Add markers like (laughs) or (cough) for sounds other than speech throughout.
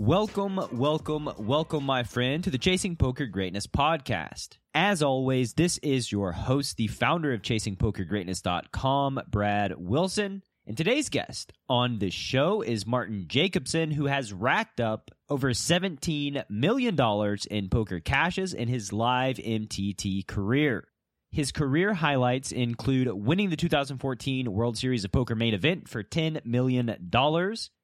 Welcome, welcome, welcome, my friend, to the Chasing Poker Greatness podcast. As always, this is your host, the founder of ChasingPokerGreatness.com, Brad Wilson. And today's guest on the show is Martin Jacobson, who has racked up over $17 million in poker cashes in his live MTT career. His career highlights include winning the 2014 World Series of Poker main event for $10 million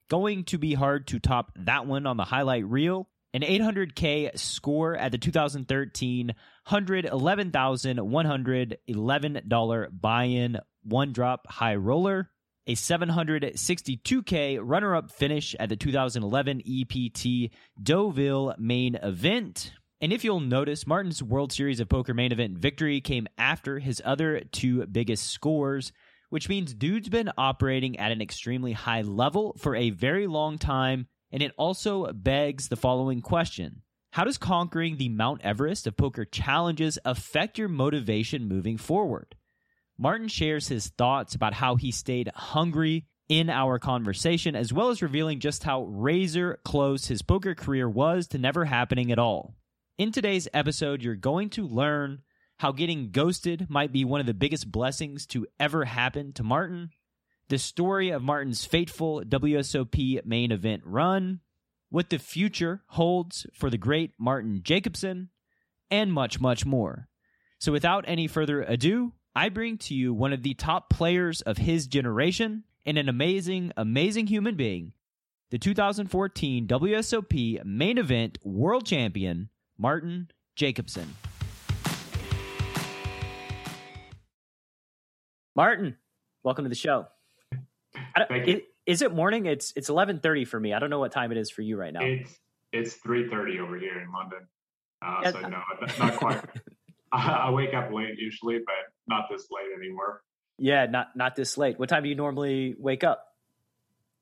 Going to be hard to top that one on the highlight reel. An 800K score at the 2013 $111,111 buy in one drop high roller. A 762K runner up finish at the 2011 EPT Deauville main event. And if you'll notice, Martin's World Series of Poker main event victory came after his other two biggest scores which means dude's been operating at an extremely high level for a very long time. And it also begs the following question How does conquering the Mount Everest of poker challenges affect your motivation moving forward? Martin shares his thoughts about how he stayed hungry in our conversation, as well as revealing just how razor close his poker career was to never happening at all. In today's episode, you're going to learn how getting ghosted might be one of the biggest blessings to ever happen to Martin, the story of Martin's fateful WSOP main event run, what the future holds for the great Martin Jacobson, and much, much more. So, without any further ado, I bring to you one of the top players of his generation and an amazing, amazing human being, the 2014 WSOP main event world champion, Martin Jacobson. Martin, welcome to the show. Thank you. Is it morning? It's it's eleven thirty for me. I don't know what time it is for you right now. It's it's three thirty over here in London. Uh, yeah, so no, not quite. (laughs) I wake up late usually, but not this late anymore. Yeah, not not this late. What time do you normally wake up?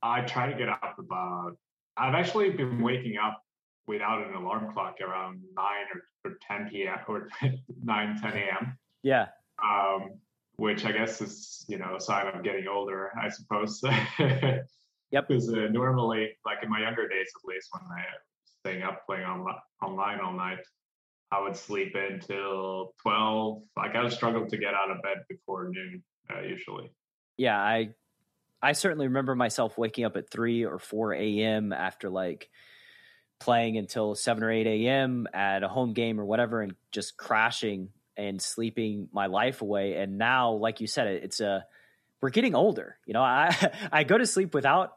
I try to get up about. I've actually been waking up without an alarm clock around nine or, or ten p.m. or (laughs) 9, 10 a.m. Yeah. Um, which I guess is you know a sign of getting older, I suppose. (laughs) yep. Because uh, normally, like in my younger days, at least, when I was staying up playing on, online all night, I would sleep until twelve. Like I would struggle to get out of bed before noon uh, usually. Yeah, I I certainly remember myself waking up at three or four a.m. after like playing until seven or eight a.m. at a home game or whatever, and just crashing and sleeping my life away. And now, like you said, it's a we're getting older. You know, I (laughs) I go to sleep without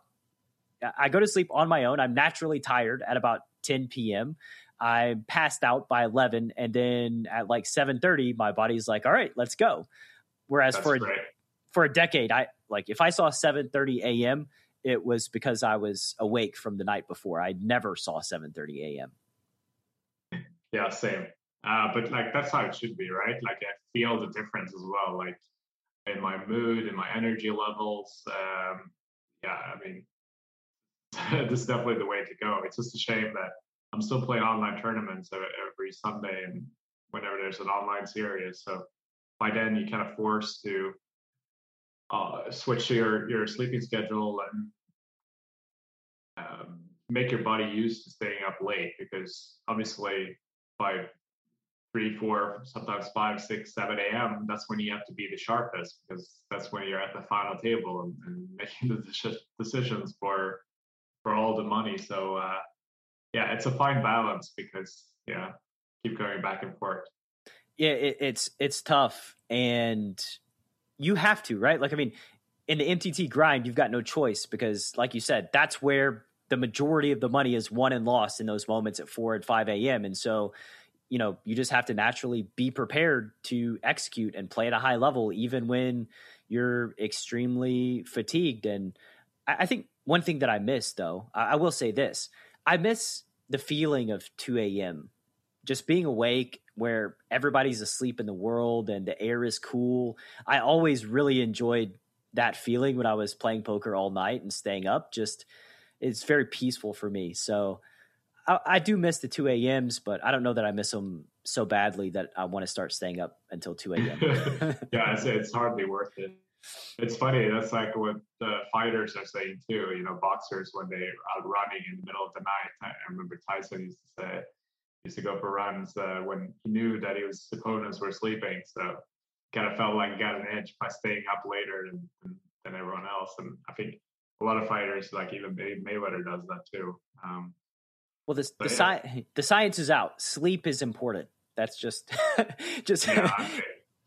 I go to sleep on my own. I'm naturally tired at about 10 p.m. I'm passed out by 11, and then at like 7:30, my body's like, "All right, let's go." Whereas That's for a, great. for a decade, I like if I saw 7:30 a.m., it was because I was awake from the night before. I never saw 7:30 a.m. Yeah, same. Uh, but like that's how it should be, right? Like I feel the difference as well, like in my mood, in my energy levels. Um, yeah, I mean, (laughs) this is definitely the way to go. It's just a shame that I'm still playing online tournaments every Sunday and whenever there's an online series. So by then you kind of forced to uh, switch your your sleeping schedule and um, make your body used to staying up late because obviously by three, four, sometimes five, six, seven a.m. That's when you have to be the sharpest because that's when you're at the final table and, and (laughs) making the decisions for for all the money. So uh, yeah, it's a fine balance because yeah, keep going back and forth. Yeah, it, it's it's tough, and you have to right. Like I mean, in the MTT grind, you've got no choice because, like you said, that's where the majority of the money is won and lost in those moments at 4 and 5 a.m. And so you know, you just have to naturally be prepared to execute and play at a high level, even when you're extremely fatigued. And I, I think one thing that I miss, though, I, I, will say this I miss the feeling of 2 a.m. just being awake where everybody's asleep in the world and the air is cool. I always really enjoyed that feeling when I was playing poker all night and staying up. Just it's very peaceful for me. So I, I do miss the 2 a.m.s, but I don't know that I miss them so badly that I want to start staying up until 2 a.m. (laughs) yeah, I say it's hardly worth it. It's funny. That's like what the fighters are saying too. You know, boxers when they're out running in the middle of the night. I remember Tyson used to say used to go for runs uh, when he knew that his opponents were sleeping. So kind of felt like he got an edge by staying up later than, than, than everyone else. And I think a lot of fighters, like even Mayweather, does that too. Um, well, the the, yeah. sci- (laughs) the science is out. Sleep is important. That's just (laughs) just yeah,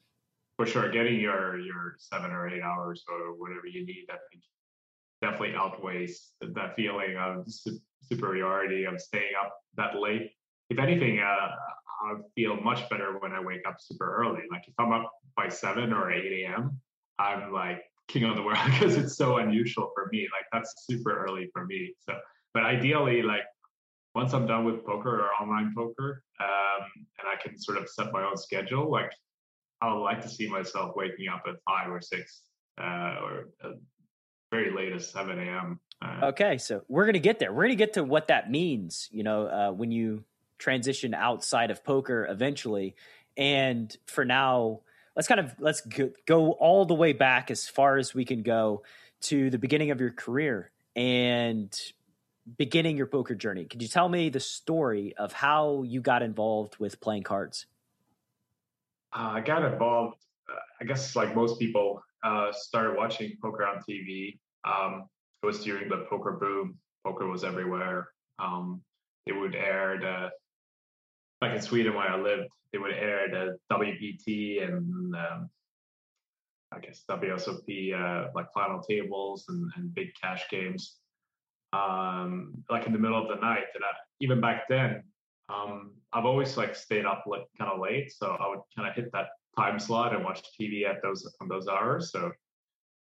(laughs) for sure. Getting your your seven or eight hours or whatever you need, I think definitely outweighs that feeling of superiority of staying up that late. If anything, uh, I feel much better when I wake up super early. Like if I'm up by seven or eight a.m., I'm like king of the world because it's so unusual for me. Like that's super early for me. So, but ideally, like once I'm done with poker or online poker, um, and I can sort of set my own schedule, like I would like to see myself waking up at five or six uh, or uh, very late as 7 a.m. Uh, okay, so we're going to get there. We're going to get to what that means, you know, uh, when you transition outside of poker eventually. And for now, let's kind of let's go all the way back as far as we can go to the beginning of your career and beginning your poker journey. Could you tell me the story of how you got involved with playing cards? Uh, I got involved, uh, I guess, like most people, uh, started watching poker on TV. Um, it was during the poker boom. Poker was everywhere. Um, it would air the, like in Sweden where I lived, they would air the WPT and um, I guess WSOP, uh, like final tables and, and big cash games um, like in the middle of the night. And I, even back then, um, I've always like stayed up like kind of late, so I would kind of hit that time slot and watch TV at those on those hours. So,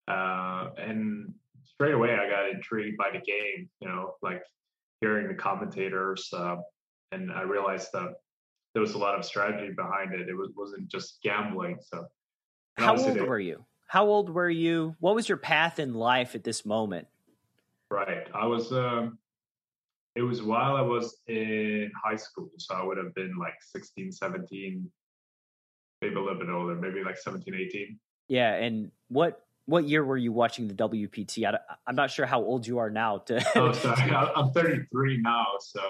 uh, and straight away I got intrigued by the game. You know, like hearing the commentators, uh, and I realized that there was a lot of strategy behind it. It was wasn't just gambling. So, how old were you? How old were you? What was your path in life at this moment? Right. I was, um, it was while I was in high school. So I would have been like 16, 17, maybe a little bit older, maybe like 17, 18. Yeah. And what, what year were you watching the WPT? I, am not sure how old you are now. To (laughs) oh, sorry. I'm 33 now. So,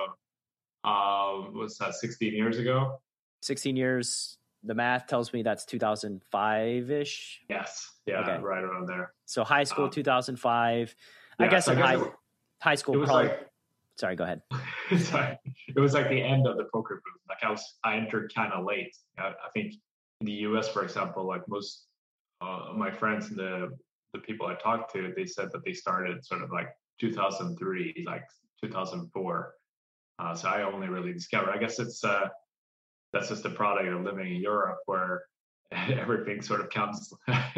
um, was that 16 years ago? 16 years. The math tells me that's 2005 ish. Yes. Yeah. Okay. Right around there. So high school, um, 2005. I guess in high, it, high school, probably. Like, sorry, go ahead. (laughs) sorry. It was like the end of the poker boom. Like I was, I entered kind of late. I, I, think in the U.S., for example, like most uh, of my friends and the the people I talked to, they said that they started sort of like 2003, like 2004. Uh, so I only really discovered. I guess it's uh, that's just the product of living in Europe, where (laughs) everything sort of comes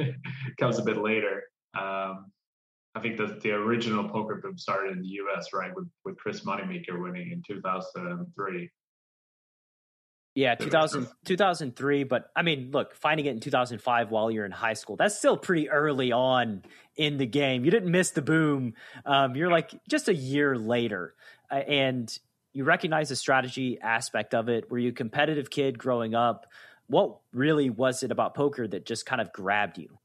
(laughs) comes a bit later. Um, I think that the original poker boom started in the U.S. right with with Chris Moneymaker winning in 2003. Yeah, 2000, 2003. But I mean, look, finding it in 2005 while you're in high school, that's still pretty early on in the game. You didn't miss the boom. Um, you're like just a year later. Uh, and you recognize the strategy aspect of it. Were you a competitive kid growing up? What really was it about poker that just kind of grabbed you?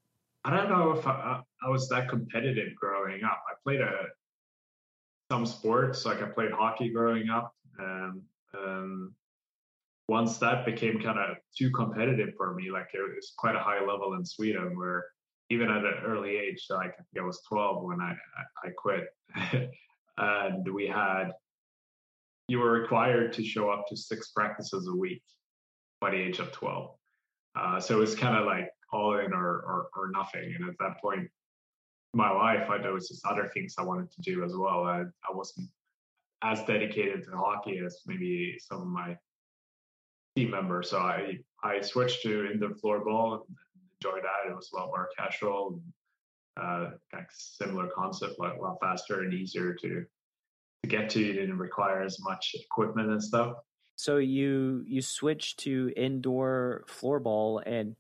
I don't know if I, I was that competitive growing up. I played a some sports, like I played hockey growing up. And um, once that became kind of too competitive for me, like it was quite a high level in Sweden where even at an early age, like I think I was 12 when I, I quit. (laughs) and we had, you were required to show up to six practices a week by the age of 12. Uh, so it was kind of like all in or, or, or nothing. And at that point in my life, I, there was just other things I wanted to do as well. I, I wasn't as dedicated to hockey as maybe some of my team members. So I, I switched to indoor floorball and enjoyed that. It was a lot more casual, uh, kind of similar concept, a lot faster and easier to to get to. Didn't require as much equipment and stuff. So you you switched to indoor floorball, and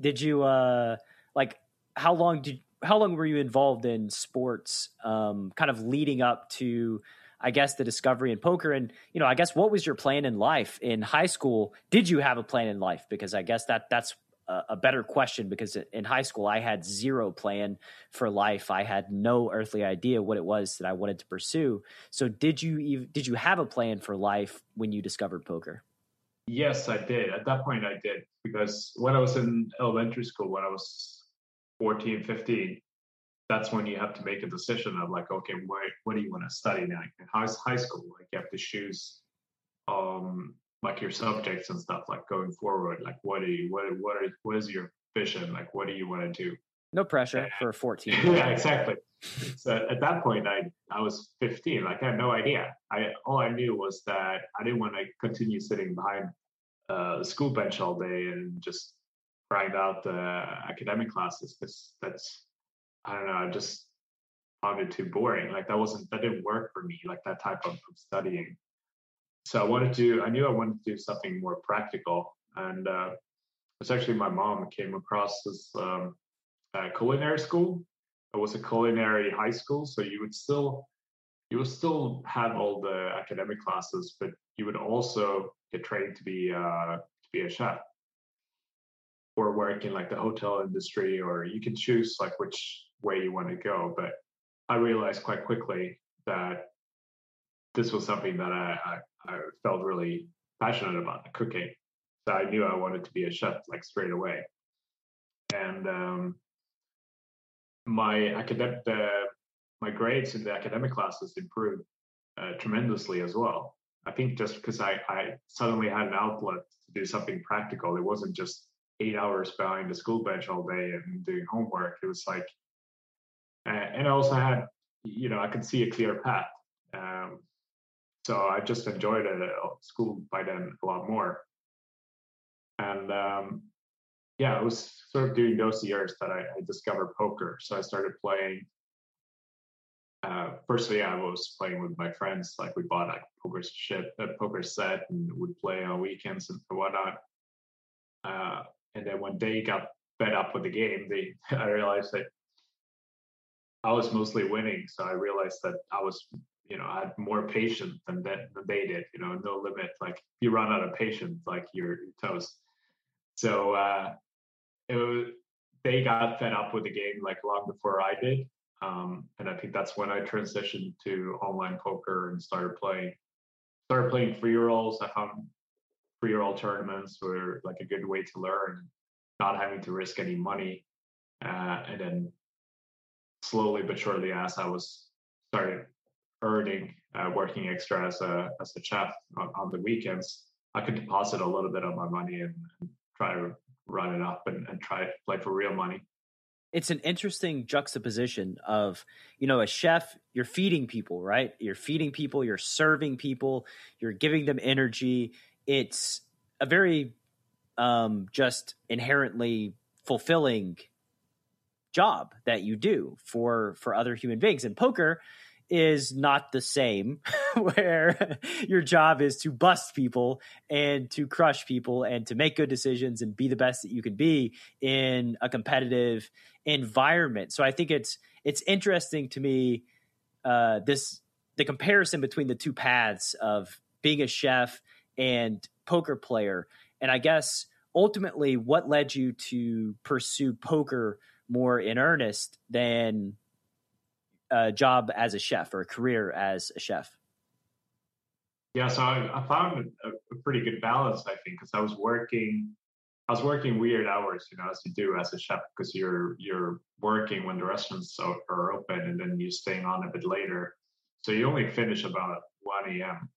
did you uh like how long did how long were you involved in sports? Um, kind of leading up to I guess the discovery in poker and you know I guess what was your plan in life in high school did you have a plan in life because I guess that that's a better question because in high school I had zero plan for life. I had no earthly idea what it was that I wanted to pursue. So did you did you have a plan for life when you discovered poker? Yes, I did. At that point I did because when I was in elementary school when I was 14, 15, that's when you have to make a decision of like, okay, what what do you want to study now? In high school, like you have to choose um like your subjects and stuff like going forward like what do you what what are what is your vision like what do you want to do no pressure and, for 14 (laughs) yeah exactly. So at that point i i was 15 like i had no idea. I all i knew was that i didn't want to continue sitting behind uh, the school bench all day and just grind out the academic classes because that's i don't know i just found it too boring. Like that wasn't that didn't work for me like that type of, of studying. So I wanted to, I knew I wanted to do something more practical. And uh, it's actually my mom came across this um, uh, culinary school. It was a culinary high school, so you would still you would still have all the academic classes, but you would also get trained to be uh, to be a chef or work in like the hotel industry, or you can choose like which way you want to go. But I realized quite quickly that this was something that I, I, I felt really passionate about cooking. So I knew I wanted to be a chef like straight away. And um, my academic, my grades in the academic classes improved uh, tremendously as well. I think just because I, I suddenly had an outlet to do something practical. It wasn't just eight hours behind the school bench all day and doing homework. It was like, uh, and I also had, you know, I could see a clear path. Um, so I just enjoyed it at school by then a lot more. And um, yeah, it was sort of those years that I, I discovered poker. So I started playing. Uh, firstly, I was playing with my friends. Like we bought like poker shit, a poker set, and would play on weekends and whatnot. Uh, and then when they got fed up with the game, they (laughs) I realized that I was mostly winning. So I realized that I was you know I had more patience than that than they did you know no limit like you run out of patience like you're toast so uh it was, they got fed up with the game like long before i did um and i think that's when i transitioned to online poker and started playing started playing free rolls i found free roll tournaments were like a good way to learn not having to risk any money uh, and then slowly but surely as i was started earning, uh, working extra as a as a chef on, on, the weekends, I could deposit a little bit of my money and, and try to run it up and, and try to play for real money. It's an interesting juxtaposition of, you know, a chef, you're feeding people, right? You're feeding people, you're serving people, you're giving them energy. It's a very um, just inherently fulfilling job that you do for for other human beings. And poker, is not the same (laughs) where your job is to bust people and to crush people and to make good decisions and be the best that you can be in a competitive environment. So i think it's it's interesting to me uh, this the comparison between the two paths of being a chef and poker player. And i guess ultimately what led you to pursue poker more in earnest than a job as a chef or a career as a chef? Yeah, so I, I found a, a, pretty good balance, I think, because I was working, I was working weird hours, you know, as you do as a chef, because you're you're working when the restaurants are open, and then you're staying on a bit later, so you only finish about one a.m.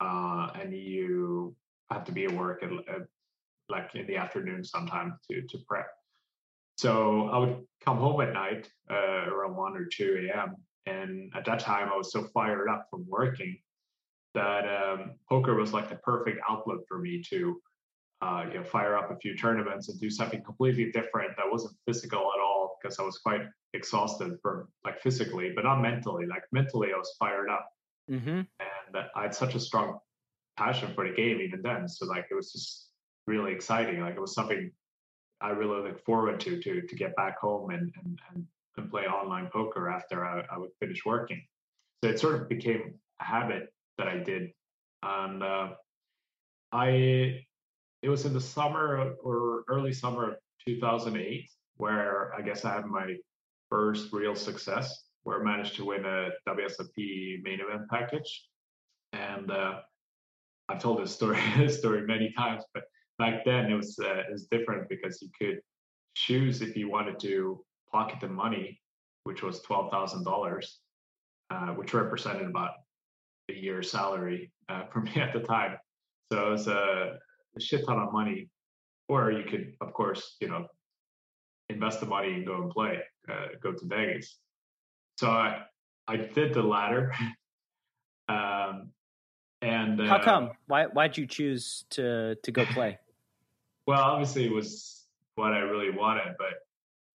Uh, and you have to be at work at, at like in the afternoon sometime to to prep. So I would come home at night uh, around 1 or 2 a.m. And at that time, I was so fired up from working that um, poker was like the perfect outlet for me to uh, you know, fire up a few tournaments and do something completely different that wasn't physical at all because I was quite exhausted from like physically, but not mentally. Like mentally, I was fired up. Mm-hmm. And I had such a strong passion for the game even then. So like it was just really exciting. Like it was something I really look forward to to to get back home and and and, and play online poker after I, I would finish working. So it sort of became a habit that I did, and uh, I it was in the summer or early summer of 2008 where I guess I had my first real success where I managed to win a WSOP main event package. And uh, I've told this story (laughs) this story many times, but back then it was uh, it was different because you could choose if you wanted to pocket the money, which was twelve thousand uh, dollars, which represented about a year's salary uh, (laughs) for me at the time. So it was a, a shit ton of money, or you could, of course, you know, invest the money and go and play, uh, go to Vegas. So I, I did the latter. (laughs) um, and uh, how come? Why why'd you choose to to go play? Well, obviously it was what I really wanted, but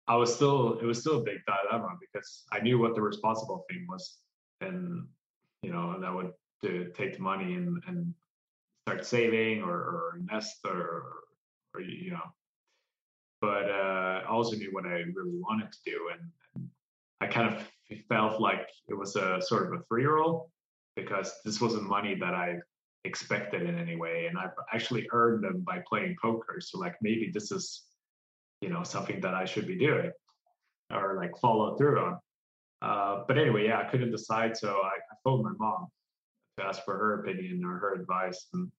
I was still it was still a big dilemma because I knew what the responsible thing was, and you know and that would to take the money and, and start saving or, or or, or you know. But uh, I also knew what I really wanted to do, and, and I kind of felt like it was a sort of a free roll because this wasn't money that I expected in any way, and I've actually earned them by playing poker. So like maybe this is, you know, something that I should be doing or like follow through on. Uh, but anyway, yeah, I couldn't decide, so I, I phoned my mom to ask for her opinion or her advice, and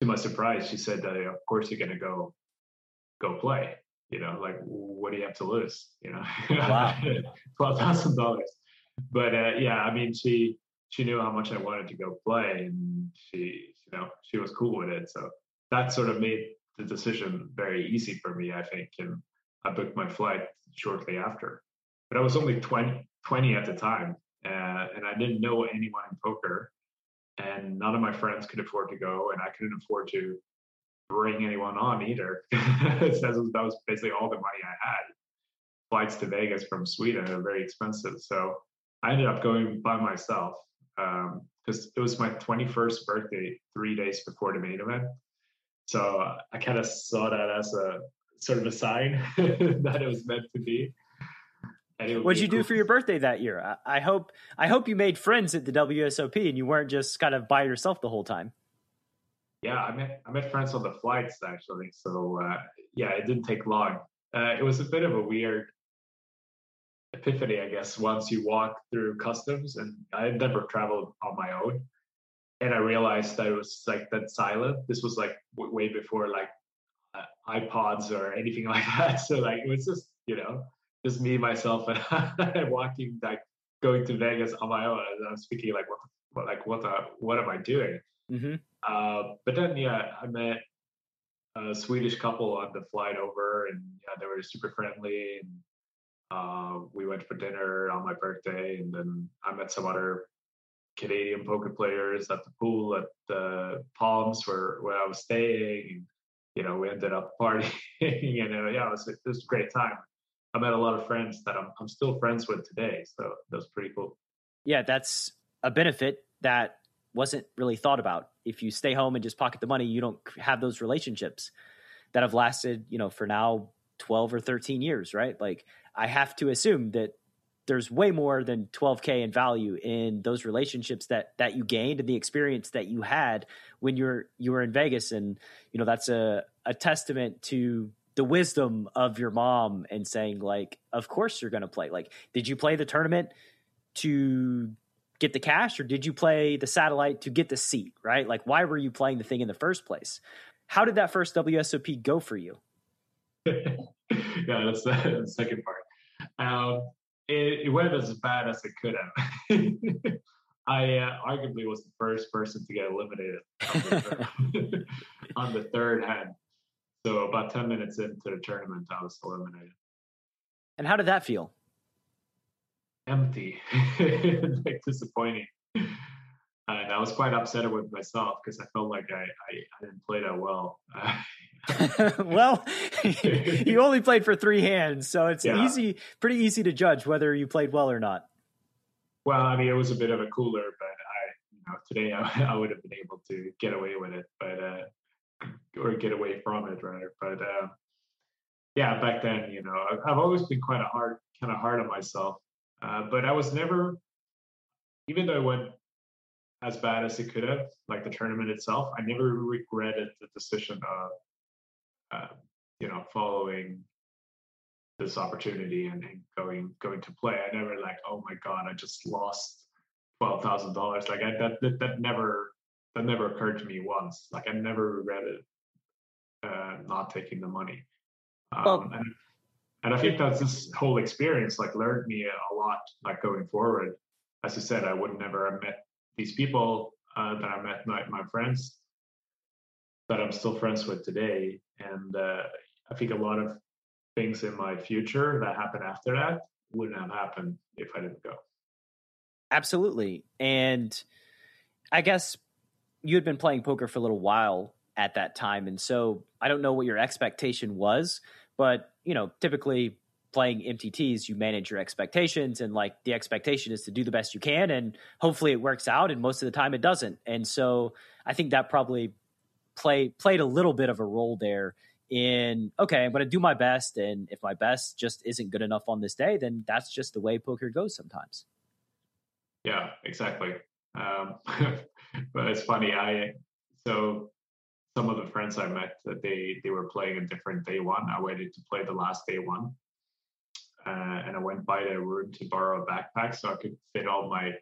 to my surprise, she said that of course you're gonna go go play. You know, like what do you have to lose? You know, (laughs) wow. twelve thousand dollars. But uh, yeah, I mean, she she knew how much I wanted to go play, and she you know she was cool with it. So that sort of made the decision very easy for me, I think. And I booked my flight shortly after. But I was only 20, 20 at the time, uh, and I didn't know anyone in poker, and none of my friends could afford to go, and I couldn't afford to bring anyone on either. (laughs) that was basically all the money I had. Flights to Vegas from Sweden are very expensive. So I ended up going by myself because um, it was my 21st birthday three days before the main event. So I kind of saw that as a sort of a sign (laughs) that it was meant to be. What'd you cool do for your birthday that year? I, I hope I hope you made friends at the WSOP and you weren't just kind of by yourself the whole time yeah, I met I met friends on the flights actually. So uh, yeah, it didn't take long. Uh, it was a bit of a weird epiphany, I guess, once you walk through customs. And I had never traveled on my own, and I realized that it was like that silent. This was like w- way before like uh, iPods or anything (laughs) like that. So like it was just you know just me myself (laughs) and walking like going to Vegas on my own. And I'm speaking like what like what the, what am I doing? Mm-hmm. Uh, but then, yeah, I met a Swedish couple on the flight over, and yeah, they were super friendly. And uh, we went for dinner on my birthday, and then I met some other Canadian poker players at the pool at the Palms where where I was staying. You know, we ended up (laughs) partying, and uh, yeah, it was, it was a great time. I met a lot of friends that I'm I'm still friends with today, so that was pretty cool. Yeah, that's a benefit that wasn't really thought about. If you stay home and just pocket the money, you don't have those relationships that have lasted, you know, for now 12 or 13 years, right? Like I have to assume that there's way more than 12k in value in those relationships that that you gained and the experience that you had when you're you were in Vegas and you know that's a a testament to the wisdom of your mom and saying like of course you're going to play like did you play the tournament to get the cash or did you play the satellite to get the seat, right? Like, why were you playing the thing in the first place? How did that first WSOP go for you? (laughs) yeah, that's the, the second part. Um, it, it, went as bad as it could have. (laughs) I uh, arguably was the first person to get eliminated on the, third, (laughs) on the third hand. So about 10 minutes into the tournament, I was eliminated. And how did that feel? empty, (laughs) like disappointing. And I was quite upset with myself because I felt like I, I, I, didn't play that well. (laughs) well, (laughs) you only played for three hands, so it's yeah. easy, pretty easy to judge whether you played well or not. Well, I mean, it was a bit of a cooler, but I, you know, today I, (laughs) I would have been able to get away with it, but uh, or get away from it rather. But uh, yeah, back then, you know, I've, I've always been quite a hard, kind of hard on myself. Uh, but I was never, even though I went as bad as it could have, like the tournament itself, I never regretted the decision of, uh, you know, following this opportunity and, and, going going to play. I never like, oh my god, I just lost twelve thousand dollars. Like I, that, that that never that never occurred to me once. Like I never regretted uh, not taking the money. Um, well, and, and I think that's this whole experience like learned me a lot. Like going forward, as you said, I would never have met these people uh, that I met my, my friends that I'm still friends with today. And uh, I think a lot of things in my future that happened after that wouldn't have happened if I didn't go. Absolutely. And I guess you had been playing poker for a little while at that time. And so I don't know what your expectation was, but, you know, typically playing MTTs, you manage your expectations and like the expectation is to do the best you can and hopefully it works out and most of the time it doesn't. And so I think that probably play played a little bit of a role there in okay, I'm going to do my best and if my best just isn't good enough on this day, then that's just the way poker goes sometimes. Yeah, exactly. Um, (laughs) but it's funny. I so some of the friends I met that they they were playing a different day one. I waited to play the last day one, uh, and I went by their room to borrow a backpack so I could fit all my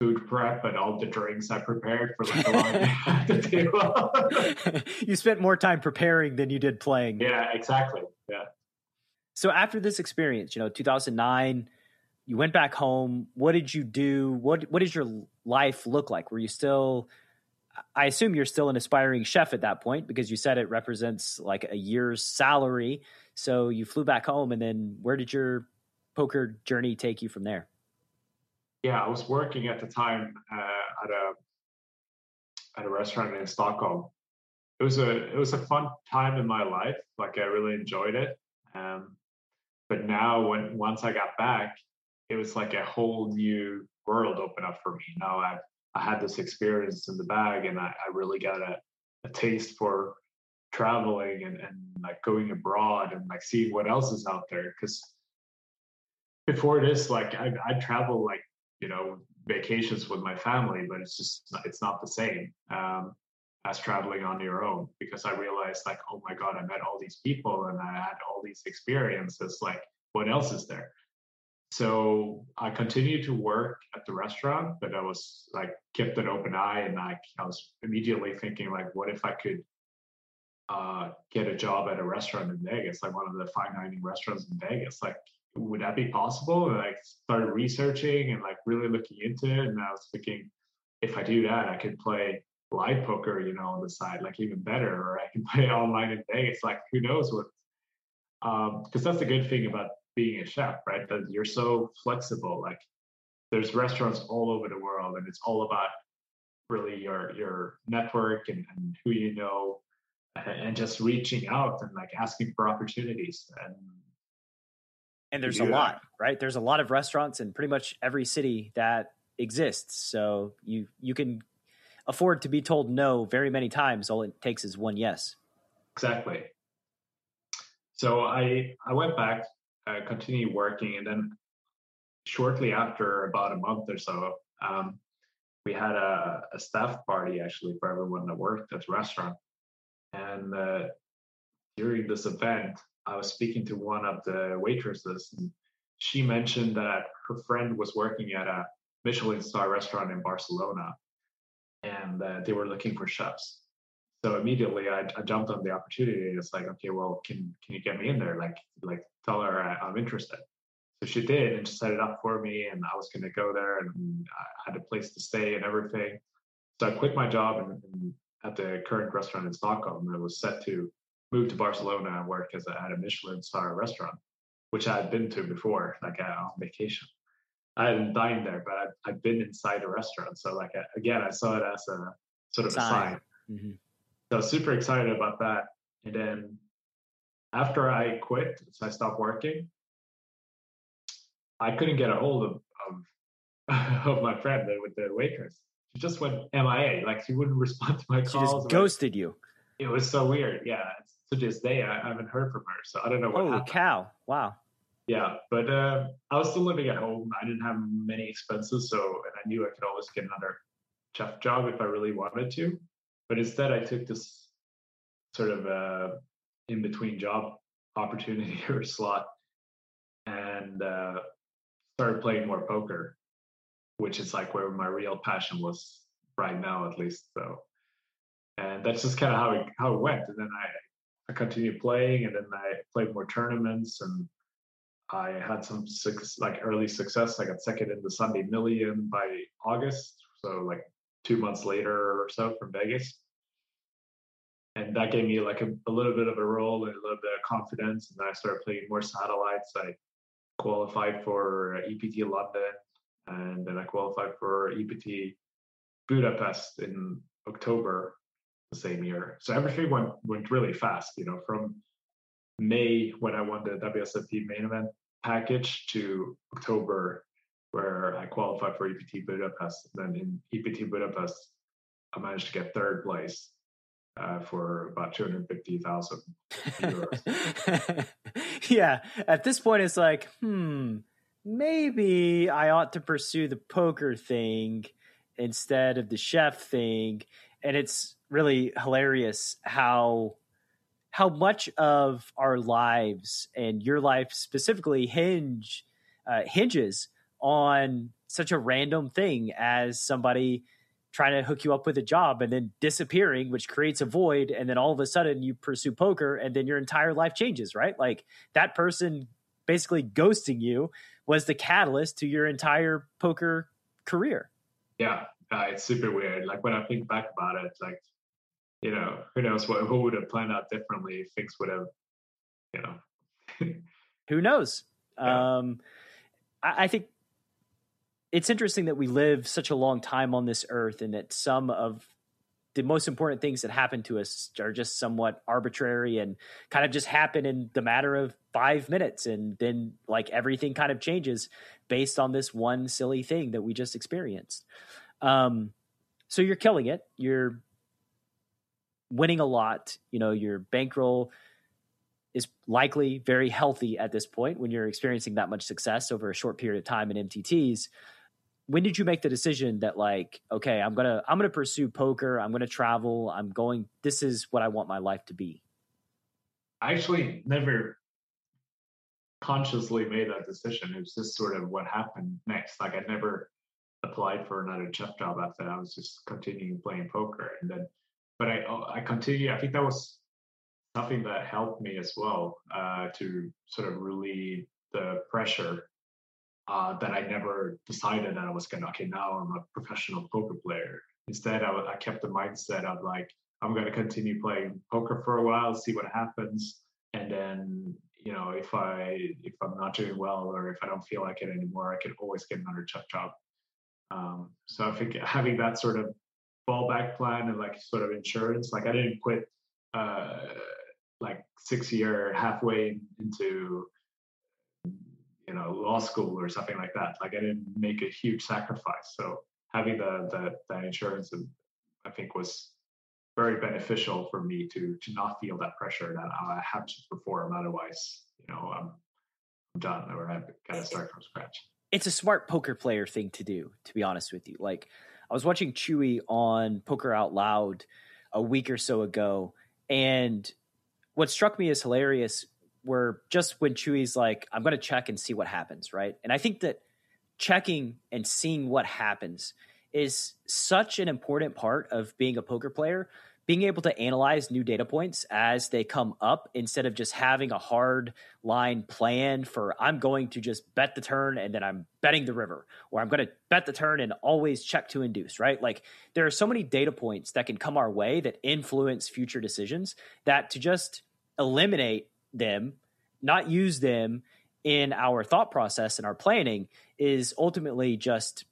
food prep and all the drinks I prepared for like a long at the table. you spent more time preparing than you did playing. Yeah, exactly. Yeah. So after this experience, you know, 2009, you went back home. What did you do? What what did your life look like? Were you still I assume you're still an aspiring chef at that point because you said it represents like a year's salary. So you flew back home, and then where did your poker journey take you from there? Yeah, I was working at the time uh, at a at a restaurant in Stockholm. It was a it was a fun time in my life. Like I really enjoyed it. Um, but now, when once I got back, it was like a whole new world open up for me. Now I I had this experience in the bag, and I, I really got a, a taste for traveling and, and like going abroad and like seeing what else is out there. Because before this, like I I travel like you know vacations with my family, but it's just it's not the same um, as traveling on your own. Because I realized like oh my god, I met all these people and I had all these experiences. Like what else is there? So I continued to work at the restaurant, but I was like kept an open eye and like I was immediately thinking like, what if I could uh, get a job at a restaurant in Vegas, like one of the fine dining restaurants in Vegas? Like, would that be possible? And I started researching and like really looking into it, and I was thinking, if I do that, I could play live poker, you know, on the side, like even better, or I can (laughs) play online in Vegas. Like, who knows what? Because um, that's the good thing about being a chef, right? That you're so flexible. Like there's restaurants all over the world, and it's all about really your your network and, and who you know, and just reaching out and like asking for opportunities. And and there's a lot, right? There's a lot of restaurants in pretty much every city that exists. So you you can afford to be told no very many times. All it takes is one yes. Exactly. So I I went back uh, continue working. And then shortly after, about a month or so, um, we had a, a, staff party actually for everyone that worked at the restaurant. And uh, during this event, I was speaking to one of the waitresses, and she mentioned that her friend was working at a Michelin star restaurant in Barcelona, and uh, they were looking for chefs so immediately I, I, jumped on the opportunity. It's like, okay, well, can can you get me in there? Like, like tell her I, am interested. So she did, and she set it up for me, and I was going to go there, and I had a place to stay and everything. So I quit my job and, and at the current restaurant in Stockholm. I was set to move to Barcelona and work as a, at a Michelin star restaurant, which I had been to before, like uh, on vacation. I hadn't dined there, but I'd, I'd been inside a restaurant. So like again, I saw it as a sort of sign. a sign. Mm-hmm. So I was super excited about that. And then after I quit, so I stopped working, I couldn't get a hold of of, (laughs) of my friend with the waitress. She just went MIA. Like she wouldn't (laughs) respond to my She calls. just ghosted you. it was so weird. Yeah. To this day, I, I haven't heard from her, so I don't know what Holy happened. cow! Wow. Yeah, but uh, I was still living at home. I didn't have many expenses, so and I knew I could always get another chef job if I really wanted to. But instead, I took this sort of uh, in between job opportunity (laughs) or slot and uh, started playing more poker, which is like where my real passion was right now, at least. So, and that's just kind of how it how it went. And then I I continued playing, and then I played more tournaments and I had some suc- like early success. I got second in the Sunday Million by August, so like two months later or so from Vegas, and that gave me like a, a little bit of a roll and a little bit of confidence. And then I started playing more satellites. I qualified for EPT London, and then I qualified for EPT Budapest in October the same year. So everything went went really fast. You know, from May when I won the WSOP main event package to October where I qualified for EPT Budapest. Then in EPT Budapest, I managed to get third place uh, for about 250,000 euros. (laughs) yeah. At this point, it's like, hmm, maybe I ought to pursue the poker thing instead of the chef thing. And it's really hilarious how how much of our lives and your life specifically hinge uh, hinges on such a random thing as somebody trying to hook you up with a job and then disappearing which creates a void and then all of a sudden you pursue poker and then your entire life changes right like that person basically ghosting you was the catalyst to your entire poker career yeah, uh, it's super weird. Like when I think back about it, like you know, who knows what who would have planned out differently if things would have, you know. (laughs) who knows Yeah. um I, I think it's interesting that we live such a long time on this earth and that some of the most important things that happen to us are just somewhat arbitrary and kind of just happen in the matter of five minutes. And then like everything kind of changes based on this one silly thing that we just experienced. Um so you're killing it. You're winning a lot. You know your bankroll is likely very healthy at this point when you're experiencing that much success over a short period of time in MTTs. When did you make the decision that like, okay, I'm gonna I'm gonna pursue poker, I'm gonna travel, I'm going this is what I want my life to be? I actually never consciously made that decision. It was just sort of what happened next. Like I never applied for another chef job after that. I was just continuing playing poker, and then, but I oh, I continue. I think that was something that helped me as well uh, to sort of relieve the pressure uh, that I never decided that I was gonna. Okay, now I'm a professional poker player. Instead, I, I kept the mindset of like I'm gonna continue playing poker for a while, see what happens, and then you know if I if I'm not doing well or if I don't feel like it anymore, I can always get another job. Um, so I think having that sort of fallback plan and like sort of insurance, like I didn't quit uh, like six year halfway into you know law school or something like that. Like I didn't make a huge sacrifice. So having the the that insurance, um, I think was very beneficial for me to to not feel that pressure that oh, I have to perform. Otherwise, you know, I'm, I'm done or I've got to start from scratch. It's a smart poker player thing to do, to be honest with you. Like I was watching Chewy on Poker Out Loud a week or so ago, and what struck me as hilarious were just when Chewy's like, I'm going to check and see what happens, right? And I think that checking and seeing what happens is such an important part of being a poker player. Being able to analyze new data points as they come up instead of just having a hard line plan for I'm going to just bet the turn and then I'm betting the river, or I'm going to bet the turn and always check to induce, right? Like there are so many data points that can come our way that influence future decisions that to just eliminate them, not use them in our thought process and our planning is ultimately just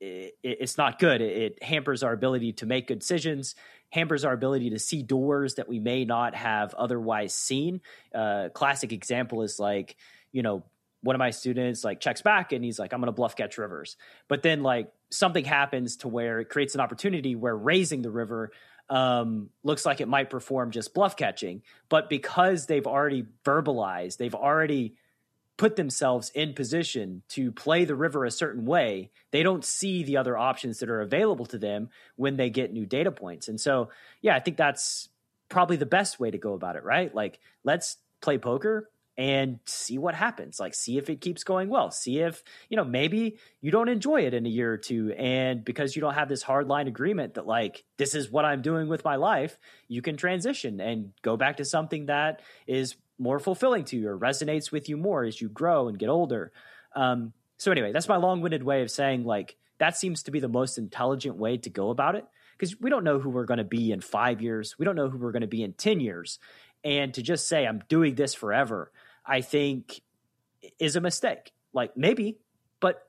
it, it's not good. It, it hampers our ability to make good decisions, hampers our ability to see doors that we may not have otherwise seen. Uh, classic example is like, you know, one of my students like checks back and he's like, I'm going to bluff catch rivers. But then like something happens to where it creates an opportunity where raising the river um, looks like it might perform just bluff catching. But because they've already verbalized, they've already put themselves in position to play the river a certain way, they don't see the other options that are available to them when they get new data points. And so, yeah, I think that's probably the best way to go about it, right? Like, let's play poker and see what happens. Like, see if it keeps going well. See if, you know, maybe you don't enjoy it in a year or two. And because you don't have this hard line agreement that, like, this is what I'm doing with my life, you can transition and go back to something that is more fulfilling to you or resonates with you more as you grow and get older. Um, so, anyway, that's my long winded way of saying, like, that seems to be the most intelligent way to go about it because we don't know who we're going to be in five years. We don't know who we're going to be in 10 years. And to just say, I'm doing this forever, I think is a mistake. Like maybe, but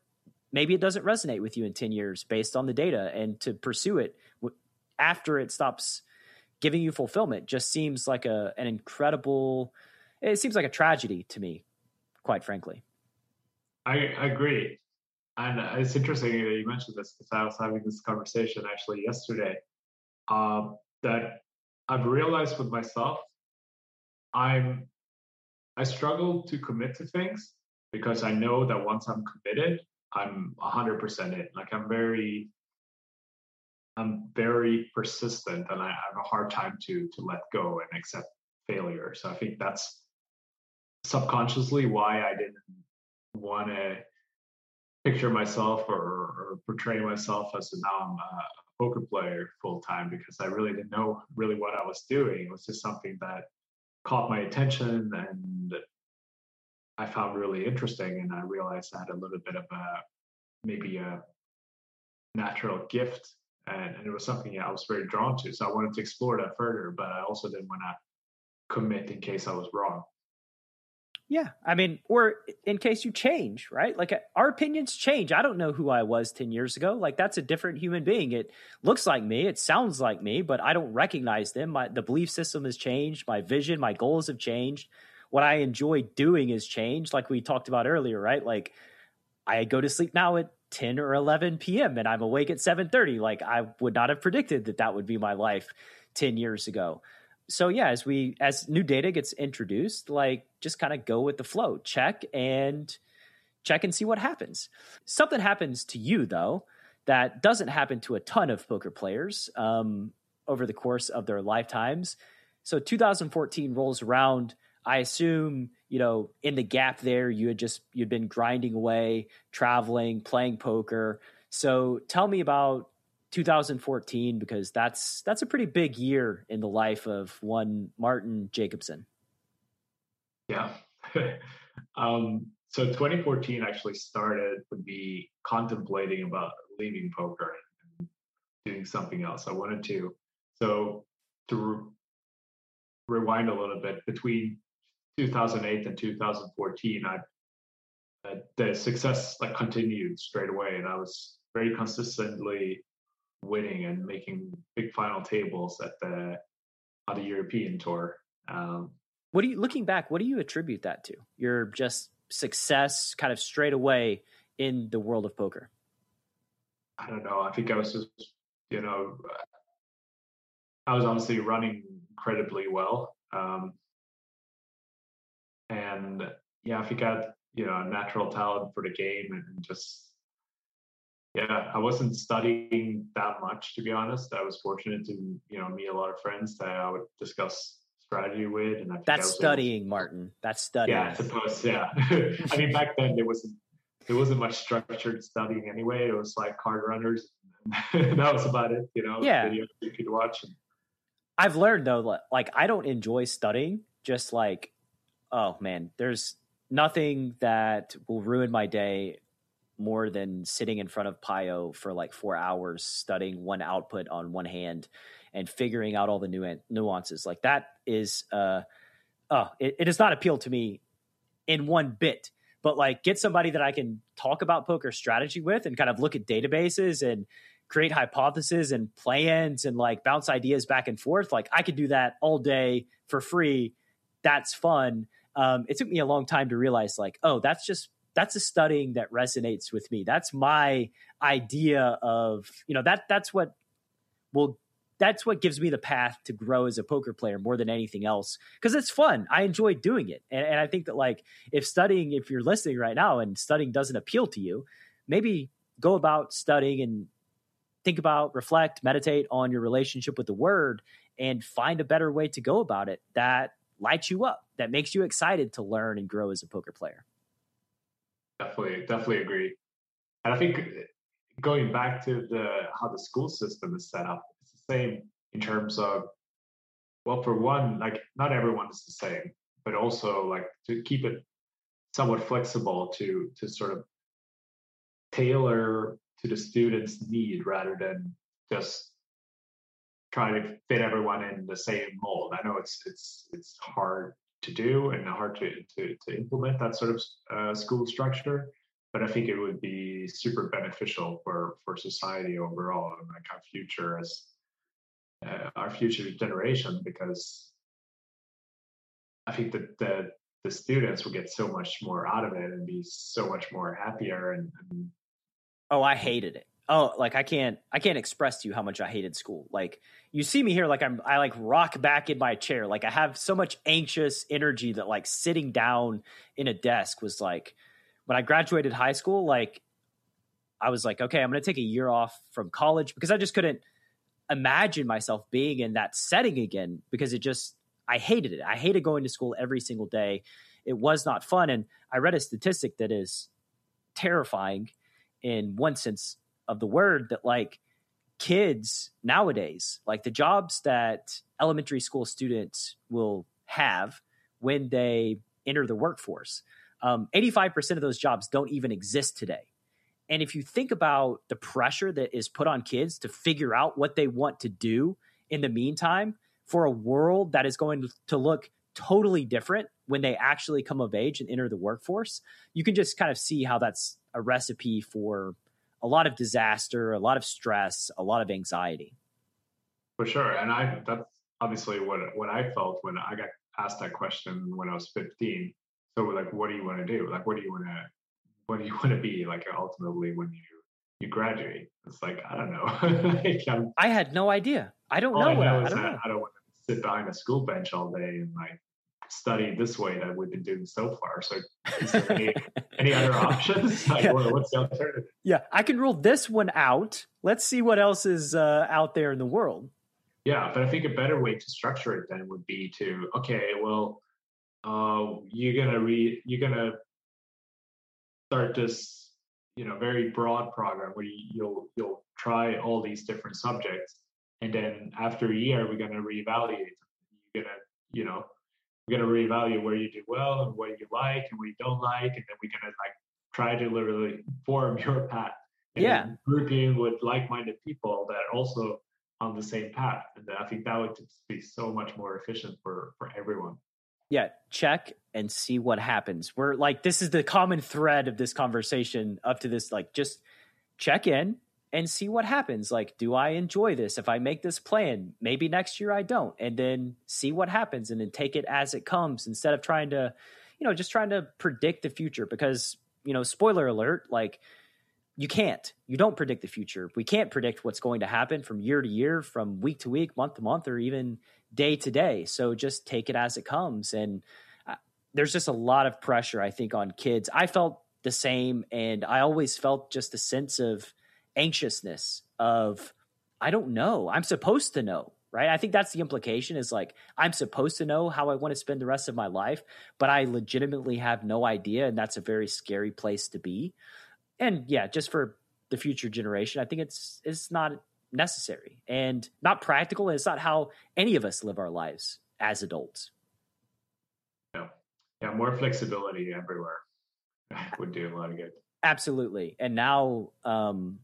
maybe it doesn't resonate with you in 10 years based on the data. And to pursue it after it stops giving you fulfillment just seems like a, an incredible, it seems like a tragedy to me, quite frankly. I, I agree. And it's interesting that you mentioned this because I was having this conversation actually yesterday um, that I've realized with myself, I'm I struggle to commit to things because I know that once I'm committed, I'm 100% in. Like I'm very I'm very persistent and I have a hard time to to let go and accept failure. So I think that's subconsciously why I didn't want to picture myself or, or, portray myself as now I'm a poker player full time because I really didn't know really what I was doing. It was just something that caught my attention and I found really interesting. And I realized I had a little bit of a maybe a natural gift. And, and it was something I was very drawn to. So I wanted to explore that further, but I also didn't want to commit in case I was wrong. Yeah. I mean, or in case you change, right? Like our opinions change. I don't know who I was 10 years ago. Like that's a different human being. It looks like me, it sounds like me, but I don't recognize them. My the belief system has changed, my vision, my goals have changed. What I enjoy doing has changed, like we talked about earlier, right? Like I go to sleep now at 10 or 11 p.m. and I'm awake at 7:30. Like I would not have predicted that that would be my life 10 years ago so yeah, as we as new data gets introduced, like just kind of go with the flow, check and check and see what happens. Something happens to you though that doesn't happen to a ton of poker players um, over the course of their lifetimes. So 2014 rolls around. I assume you know in the gap there you had just you'd been grinding away, traveling, playing poker. So tell me about 2014 because that's that's a pretty big year in the life of one Martin Jacobson. Yeah. (laughs) um, so 2014 actually started with me contemplating about leaving poker and doing something else. I wanted to so to re- rewind a little bit between 2008 and 2014 I uh, the success like continued straight away and I was very consistently winning and making big final tables at the on the European tour. Um, what do you looking back? What do you attribute that to? Your just success, kind of straight away in the world of poker. I don't know. I think I was just, you know, I was obviously running incredibly well, um, and yeah, I think I had you know a natural talent for the game and just yeah, I wasn't studying that much to be honest. I was fortunate to you know meet a lot of friends that I would discuss strategy with, and I that's studying, able... Martin. That's studying. Yeah, I suppose. Yeah, (laughs) I mean back then there wasn't there wasn't much structured studying anyway. It was like CardRunners. (laughs) that was about it. You know, yeah, videos you could watch. And... I've learned though, like I don't enjoy studying. Just like, oh man, there's nothing that will ruin my day more than sitting in front of Pio for like four hours studying one output on one hand and figuring out all the nu- nuances. Like that is, uh, oh, it, it does not appeal to me in one bit. But like, get somebody that I can talk about poker strategy with and kind of look at databases and create hypotheses and plans and like bounce ideas back and forth. Like, I could do that all day for free. That's fun um, it took me a long time to realize like, oh, that's just that's a studying that resonates with me. That's my idea of you know that that's what will that's what gives me the path to grow as a poker player more than anything else because it's fun. I enjoy doing it. And, and, i think that like if studying if you're listening right now and studying doesn't appeal to you maybe go about studying and think about reflect meditate on your relationship with the word and find a better way to go about it. That lights you up that makes you excited to learn and grow as a poker player. Definitely definitely agree. And i think uh, going back to the how the school system is set up it's the same in terms of well for one like not everyone is the same but also like to keep it somewhat flexible to to sort of tailor to the student's need rather than just try to fit everyone in the same mold. I know it's it's it's hard to do and hard to to, to implement that sort of uh, school structure but i think it would be super beneficial for for society overall and like our future as uh, our future generation because I think that the the students will get so much more out of it and be so much more happier and, and oh I hated it oh like I can't I can't express to you how much I hated school like you see me here like I'm I like rock back in my chair like I have so much anxious energy that like sitting down in a desk was like when I graduated high school like I was like okay I'm to take a year off from college because I just couldn't imagine myself being in that setting again because it just I hated it. I hated going to school every single day. It was not fun. And I read a statistic that is terrifying in one sense of the word that like kids nowadays, like the jobs that elementary school students will have when they enter the workforce, um, 85% of those jobs don't even exist today. And if you think about the pressure that is put on kids to figure out what they want to do in the meantime for a world that is going to look totally different when they actually come of age and enter the workforce, you can just kind of see how that's a recipe for a lot of disaster, a lot of stress, a lot of anxiety. For sure. And I that's obviously what what I felt when I got asked that question when I was 15. So like what do you want to do? Like what do you want to what do you (laughs) want to be like ultimately when you you graduate? It's like I don't know. (laughs) like, i had no idea. I don't know. I, know I, I, don't know. I don't want to sit behind a school bench all day and like study this way that we've been doing so far. So, any, (laughs) any, other options? (laughs) Like, yeah. what's the alternative? Yeah, I can rule this one out. Let's see what else is uh, out there in the world. Yeah, but I think a better way to structure it then would be to okay, well, uh, you're gonna read, you're gonna start this you know very broad program where you'll you'll try all these different subjects and then after a year we're going to reevaluate you're going to you know we're going to reevaluate where you do well and what you like and what you don't like and then we're going to like try to literally form (laughs) your path and yeah grouping with like-minded people that are also on the same path and i think that would be so much more efficient for for everyone yeah, check and see what happens. We're like, this is the common thread of this conversation up to this. Like, just check in and see what happens. Like, do I enjoy this? If I make this plan, maybe next year I don't. And then see what happens and then take it as it comes instead of trying to, you know, just trying to predict the future. Because, you know, spoiler alert, like, you can't. You don't predict the future. We can't predict what's going to happen from year to year, from week to week, month to month, or even day to day. So just take it as it comes. And uh, there's just a lot of pressure, I think, on kids. I felt the same. And I always felt just a sense of anxiousness of, I don't know. I'm supposed to know. Right. I think that's the implication is like, I'm supposed to know how I want to spend the rest of my life, but I legitimately have no idea. And that's a very scary place to be. And yeah, just for the future generation, I think it's, it's not necessary and not practical. And it's not how any of us live our lives as adults. Yeah. Yeah. More flexibility everywhere (laughs) would do a lot of good. Absolutely. And now, um,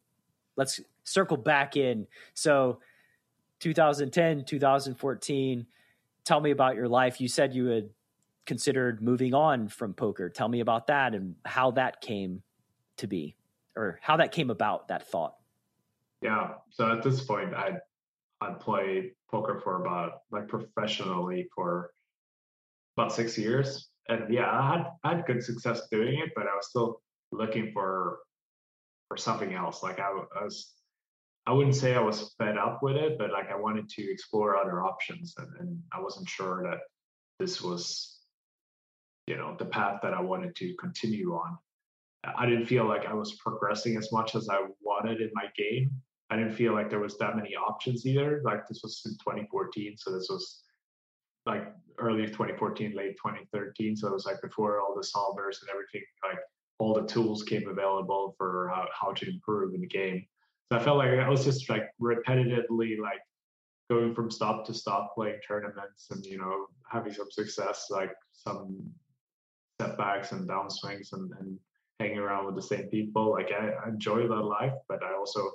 let's circle back in. So 2010, 2014, tell me about your life. You said you had considered moving on from poker. Tell me about that and how that came to be or how that came about, that thought. Yeah. So at this point, I I played poker for about like professionally for about six years, and yeah, I had I had good success doing it, but I was still looking for for something else. Like I, I was, I wouldn't say I was fed up with it, but like I wanted to explore other options, and, and I wasn't sure that this was, you know, the path that I wanted to continue on. I didn't feel like I was progressing as much as I wanted in my game. I didn't feel like there was that many options either. Like this was in 2014, so this was like early 2014, late 2013. So it was like before all the solvers and everything, like all the tools came available for how, how to improve in the game. So I felt like I was just like repetitively like going from stop to stop playing tournaments and you know having some success, like some setbacks and downswings and, and hanging around with the same people. Like I, I enjoy that life, but I also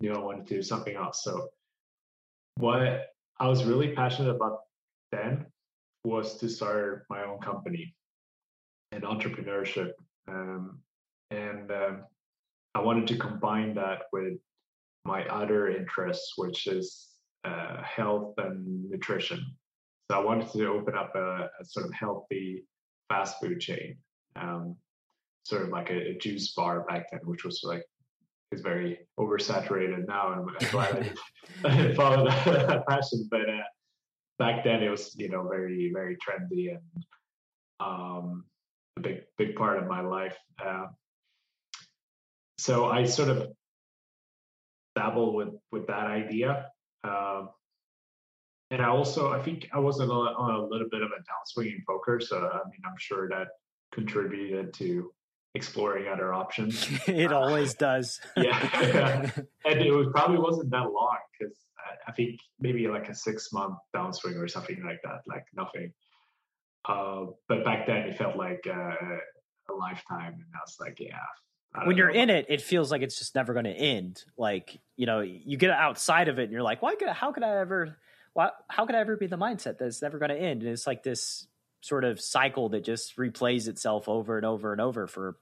knew I wanted to do something else. So what I was really passionate about then was to start my own company and entrepreneurship. Um, and um, I wanted to combine that with my other interests, which is uh, health and nutrition. So I wanted to open up a, a sort of healthy fast food chain, um, sort of like a, a, juice bar back then, which was like is very oversaturated now, and I'm (laughs) glad I (laughs) that, that passion. But uh, back then, it was you know very very trendy and um, a big big part of my life. Uh, so I sort of dabble with with that idea. Um, and I also, I think I was on a, on a little bit of a downswing in poker. So, I mean, I'm sure that contributed to exploring other options. (laughs) it uh, always does. (laughs) yeah. (laughs) and it was, probably wasn't that long because I, I, think maybe like a six month downswing or something like that, like nothing. Uh, but back then it felt like uh, a lifetime. And I was like, yeah, when you're in it, it feels like it's just never going to end. Like you know, you get outside of it, and you're like, why? Could, how could I ever? Why, how could I ever be the mindset that's never going to end? And it's like this sort of cycle that just replays itself over and over and over for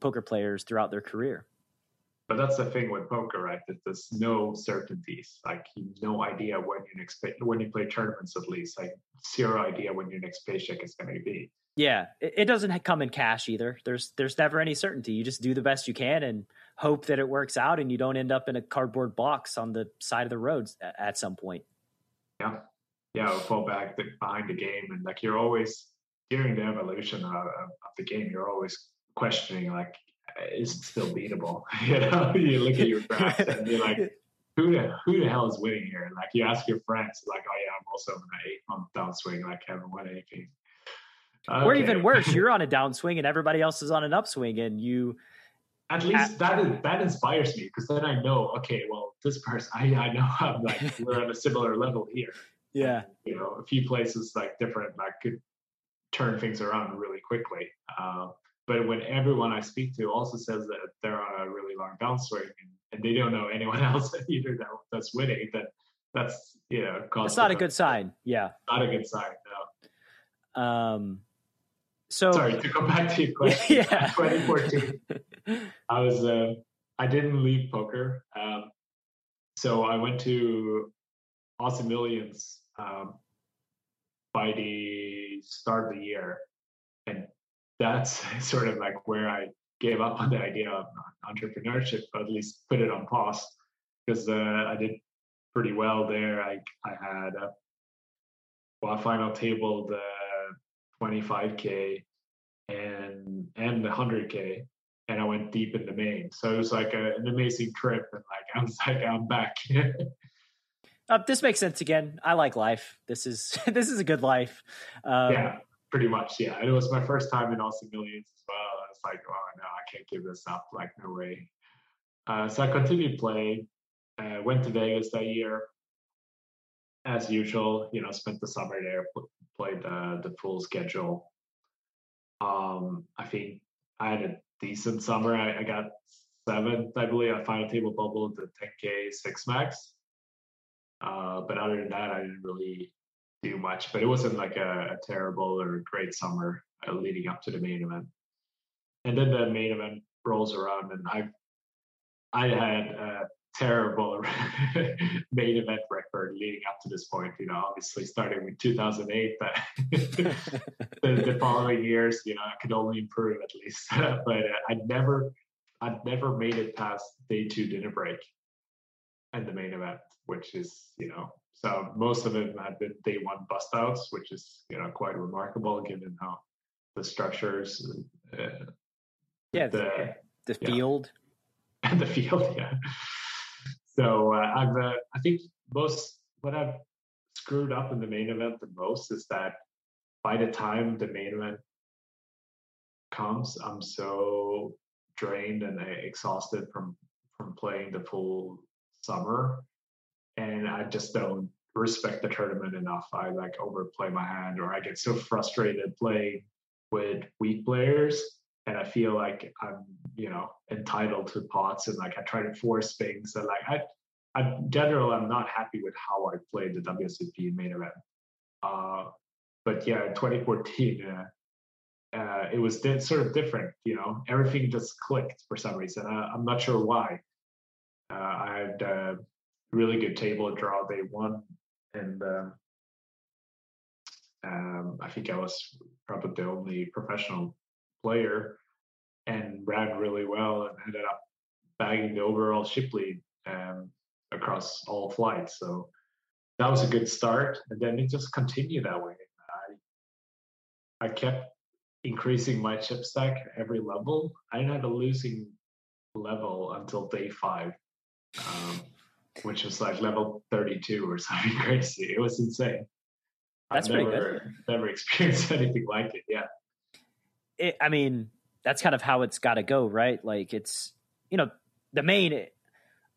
poker players throughout their career. But that's the thing with poker, right? That there's no certainties. Like you have no idea when your next pay, when you play tournaments, at least like zero idea when your next paycheck is going to be. Yeah, it, doesn't come in cash either. There's there's never any certainty. You just do the best you can and hope that it works out, and you don't end up in a cardboard box on the side of the road at, some point. Yeah, yeah, I'll fall back behind the game, and like you're always during the evolution of, of the game, you're always questioning like, is still beatable? (laughs) you know, you look at your graphs and you're like, (laughs) who the who the hell is winning here? Like you ask your friends, like, oh yeah, I'm also on an eight month downswing, like haven't won anything. Okay. Or even worse, you're on a downswing and everybody else is on an upswing, and you. At least that is, that inspires me because then I know, okay, well, this person, I, I know (laughs) I'm like we're on a similar level here. Yeah. You know, a few places like different, like could turn things around really quickly. Uh, but when everyone I speak to also says that they're on a really long downswing and, and they don't know anyone (laughs) else either that, that's winning, then that's you know, it's not a good sign. Yeah, not a good sign. No. Um, so sorry to go back to your (laughs) question. yeah, (laughs) 2014. I was uh, I didn't leave poker, um, so I went to Aussie Millions um, by the start of the year, and that's (laughs) sort of like where I gave up on the idea of entrepreneurship, but at least put it on pause because uh, I did pretty well there. I I had a well, final tabled uh, 25k and and the 100k, and I went deep in the main. So it was like a, an amazing trip, and like I was like I'm back. uh, this makes sense again. I like life. This is (laughs) this is a good life. Um, yeah, pretty much. Yeah, and it was my first time in Aussie Millions as well. I was like, oh no, I can't give this up. Like no way. Uh, so I continued playing. Uh, went to Vegas that year, as usual. You know, spent the summer there, played the the full schedule. Um, I think I had a decent summer. I, I got seventh, I believe. I final table bubbled the 10K six max. Uh, but other than that, I didn't really do much. But it wasn't like a, a terrible or great summer uh, leading up to the main event. And then the main event rolls around, and I I had a terrible (laughs) main event record leading up to this point. You know, obviously starting with 2008, but (laughs) the, the, following years, you know, I could only improve at least. (laughs) but uh, I never, I never made it past day two dinner break and the main event, which is, you know, so most of them have been day one bust outs, which is, you know, quite remarkable given how the structures. Uh, yeah, the, the, field. Yeah. (laughs) the field, yeah. So uh, I've, uh, I think most what I've screwed up in the main event the most is that by the time the main event comes, I'm so drained and uh, exhausted from from playing the full summer, and I just don't respect the tournament enough. I like overplay my hand, or I get so frustrated playing with weak players and I feel like I'm, you know, entitled to pots and like I try to force things and like I, I general I'm not happy with how I played the WSOP main event. Uh, but yeah, 2014, uh, uh, it was di- sort of different. You know, everything just clicked for some reason. I, am not sure why. Uh, I had a really good table draw day one, and um, um, I think I was probably the only professional player and ran really well and ended up bagging the overall chip lead um, across all flights. So that was a good start. And then it just continued that way. I, I kept increasing my chip stack every level. I didn't have a losing level until day five, um, which was like level 32 or something (laughs) crazy. It was insane. That's I've pretty never, good. Never (laughs) experienced anything like it. Yeah it, I mean, that's kind of how it's got to go, right? Like it's, you know, the main,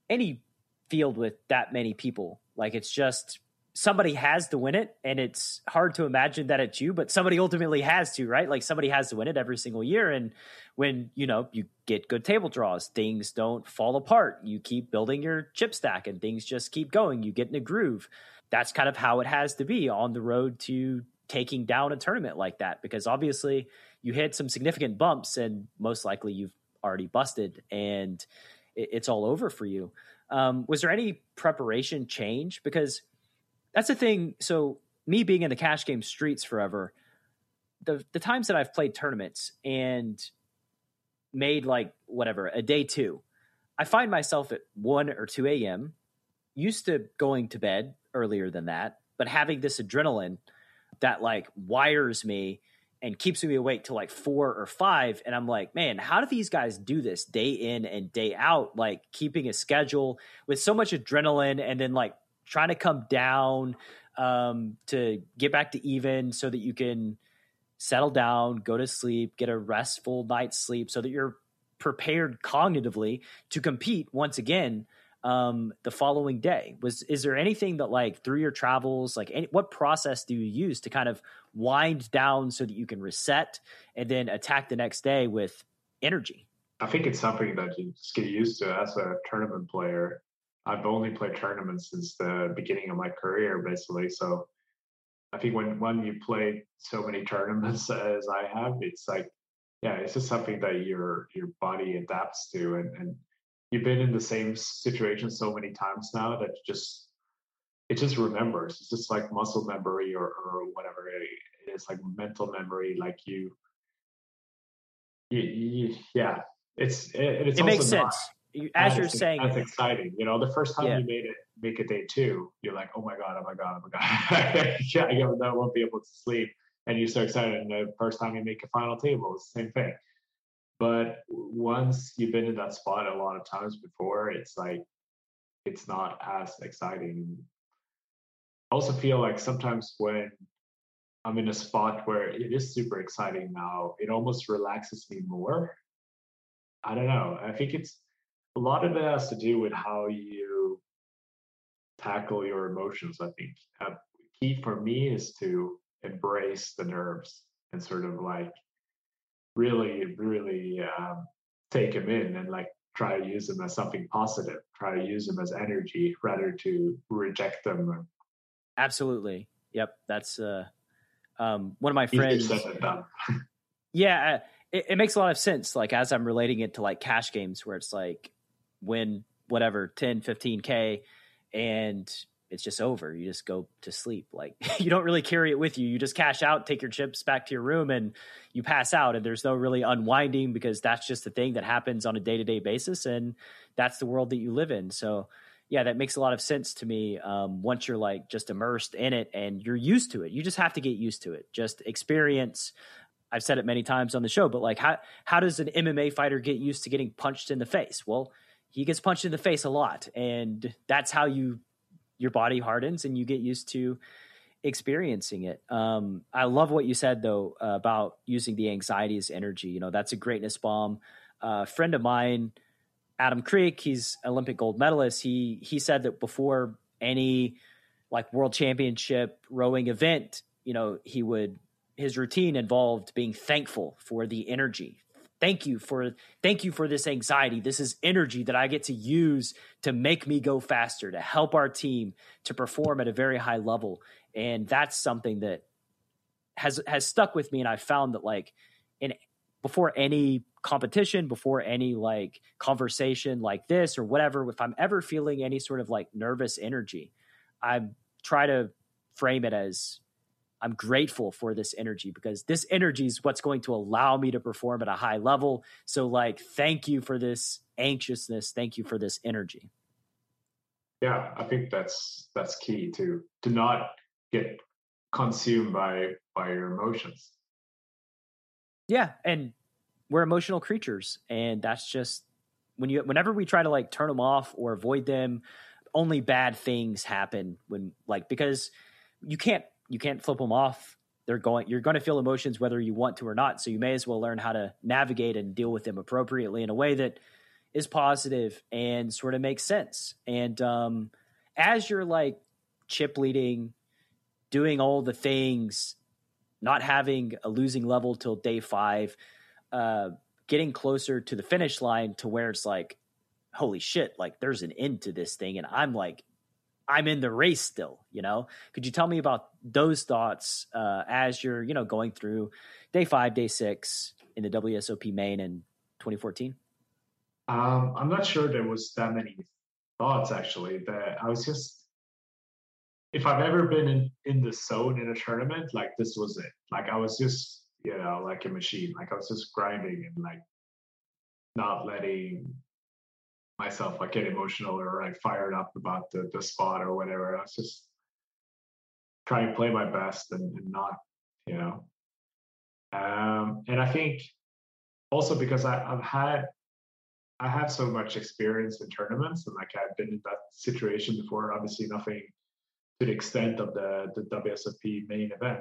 any field with that many people, like it's just somebody has to win it and it's hard to imagine that it's you but somebody ultimately has to right like somebody has to win it every single year and when you know you get good table draws things don't fall apart you keep building your chip stack and things just keep going you get in a groove that's kind of how it has to be on the road to taking down a tournament like that because obviously you hit some significant bumps and most likely you've already busted and it's all over for you. Um, was there any preparation change? Because that's the thing. So me being in the cash game streets forever, the the times that I've played tournaments and made like whatever a day two, I find myself at one or two a.m. Used to going to bed earlier than that, but having this adrenaline that like wires me and keeps me awake till like four or five. And I'm like, man, how do these guys do this day in and day out? Like keeping a schedule with so much adrenaline and then like trying to come down um, to get back to even so that you can settle down, go to sleep, get a restful night's sleep so that you're prepared cognitively to compete once again um, the following day. Was is there anything that like through your travels, like any, what process do you use to kind of wind down so that you can reset and then attack the next day with energy? I think it's something that you just get used to as a tournament player. I've only played tournaments since the beginning of my career, basically. So I think when when you play so many tournaments (laughs) as I have, it's like, yeah, it's just something that your your body adapts to, and and you've been in the same situation so many times now that just it just remembers. It's just like muscle memory or, or whatever it is, like mental memory. Like you, you, you yeah, it's it, it's it makes sense. Oh, as, as you're saying, that's exciting. You know, the first time yeah. you made it, make a day two, you're like, oh my god, oh my god, oh my god, (laughs) yeah, I won't be able to sleep, and you're so excited. And the first time you make a final table, it's the same thing. But once you've been in that spot a lot of times before, it's like it's not as exciting. I also feel like sometimes when I'm in a spot where it is super exciting now, it almost relaxes me more. I don't know. I think it's a lot of it has to do with how you tackle your emotions. I think uh, key for me is to embrace the nerves and sort of like really, really um, take them in and like try to use them as something positive, try to use them as energy rather to reject them. Absolutely. Yep. That's uh, um, one of my friends. (laughs) yeah. Uh, it, it makes a lot of sense. Like as I'm relating it to like cash games where it's like when whatever 10 15k and it's just over. You just go to sleep. Like (laughs) you don't really carry it with you. You just cash out take your chips back to your room and you pass out and there's no really unwinding because that's just the thing that happens on a day-to-day basis and that's the world that you live in. So yeah that makes a lot of sense to me um, once you're like just immersed in it and you're used to it. You just have to get used to it. Just experience. I've said it many times on the show, but like how how does an MMA fighter get used to getting punched in the face? Well, he gets punched in the face a lot, and that's how you your body hardens and you get used to experiencing it. Um, I love what you said though uh, about using the anxiety as energy. You know, that's a greatness bomb. A uh, friend of mine, Adam Kreek, he's Olympic gold medalist. He he said that before any like world championship rowing event, you know, he would his routine involved being thankful for the energy. Thank you for thank you for this anxiety. This is energy that I get to use to make me go faster, to help our team to perform at a very high level. And that's something that has has stuck with me and I found that like in before any competition, before any like conversation like this or whatever, if I'm ever feeling any sort of like nervous energy, I try to frame it as I'm grateful for this energy because this energy is what's going to allow me to perform at a high level. So, like, thank you for this anxiousness. Thank you for this energy. Yeah, I think that's that's key to to not get consumed by by your emotions. Yeah, and we're emotional creatures, and that's just when you whenever we try to like turn them off or avoid them, only bad things happen when like because you can't you can't flip them off. They're going. You're going to feel emotions whether you want to or not. So you may as well learn how to navigate and deal with them appropriately in a way that is positive and sort of makes sense. And um, as you're like chip leading, doing all the things, not having a losing level till day five, uh, getting closer to the finish line to where it's like, holy shit, like there's an end to this thing, and I'm like I'm in the race still, you know? Could you tell me about those thoughts uh, as you're, you know, going through day five, day six in the WSOP main in 2014? Um, I'm not sure there was that many thoughts actually. That I was just, if I've ever been in, in the zone in a tournament, like this was it. Like I was just, you know, like a machine. Like I was just grinding and like not letting myself like get emotional or like fired up about the, the spot or whatever. I was just trying to play my best and, and not, you know. Um, and I think also because I, I've had I have so much experience in tournaments and like I've been in that situation before. Obviously, nothing to the extent of the the WSOP main event,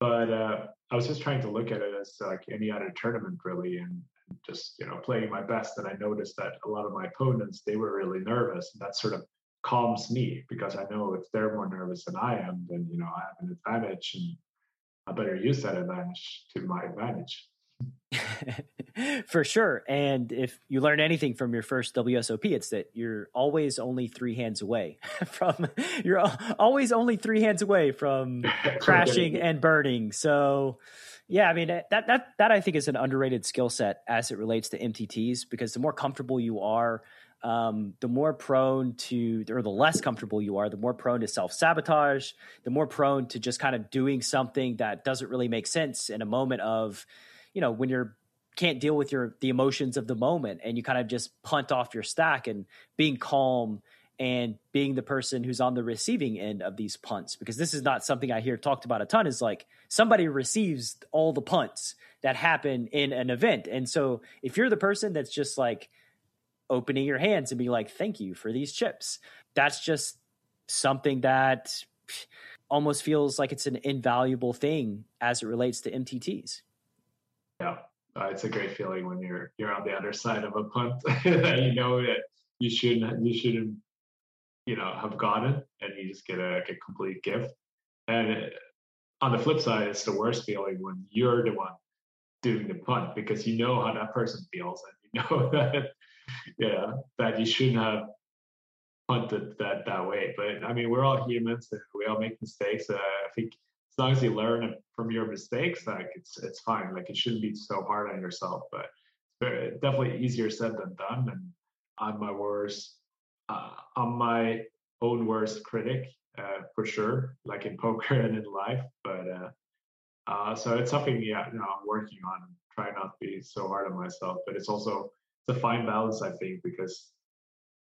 but uh, I was just trying to look at it as like any other tournament really, and just you know playing my best and i noticed that a lot of my opponents they were really nervous and that sort of calms me because i know if they're more nervous than i am then you know i have an advantage and i better use that advantage to my advantage. (laughs) For sure and if you learn anything from your first wsop it's that you're always only three hands away (laughs) from you're always only three hands away from (laughs) crashing and burning so yeah, I mean that that that I think is an underrated skill set as it relates to MTTs because the more comfortable you are, um, the more prone to, or the less comfortable you are, the more prone to self sabotage, the more prone to just kind of doing something that doesn't really make sense in a moment of, you know, when you're can't deal with your the emotions of the moment and you kind of just punt off your stack and being calm and being the person who's on the receiving end of these punts because this is not something I hear talked about a ton is like somebody receives all the punts that happen in an event. And so if you're the person that's just like opening your hands and being like thank you for these chips, that's just something that almost feels like it's an invaluable thing as it relates to MTTs. Yeah. Uh, it's a great feeling when you're you're on the other side of a punt (laughs) that you know that you shouldn't you shouldn't you know have gotten and you just get a, a complete gift. And it, on the flip side it's the worst feeling when you're the one doing the punt because you know how that person feels and you (laughs) know that yeah that you shouldn't have punted that that way. But i mean we're all humans and we all make mistakes. Uh, i think as long as you learn from your mistakes like it's it's fine. Like it shouldn't be so hard on yourself but it's definitely easier said than done and I'm my worst, uh, I'm my own worst critic uh, for sure, like in (laughs) poker and in life. But uh, uh, so it's something, yeah, you know, I'm working on. Try not to be so hard on myself, but it's also it's a fine balance, I think, because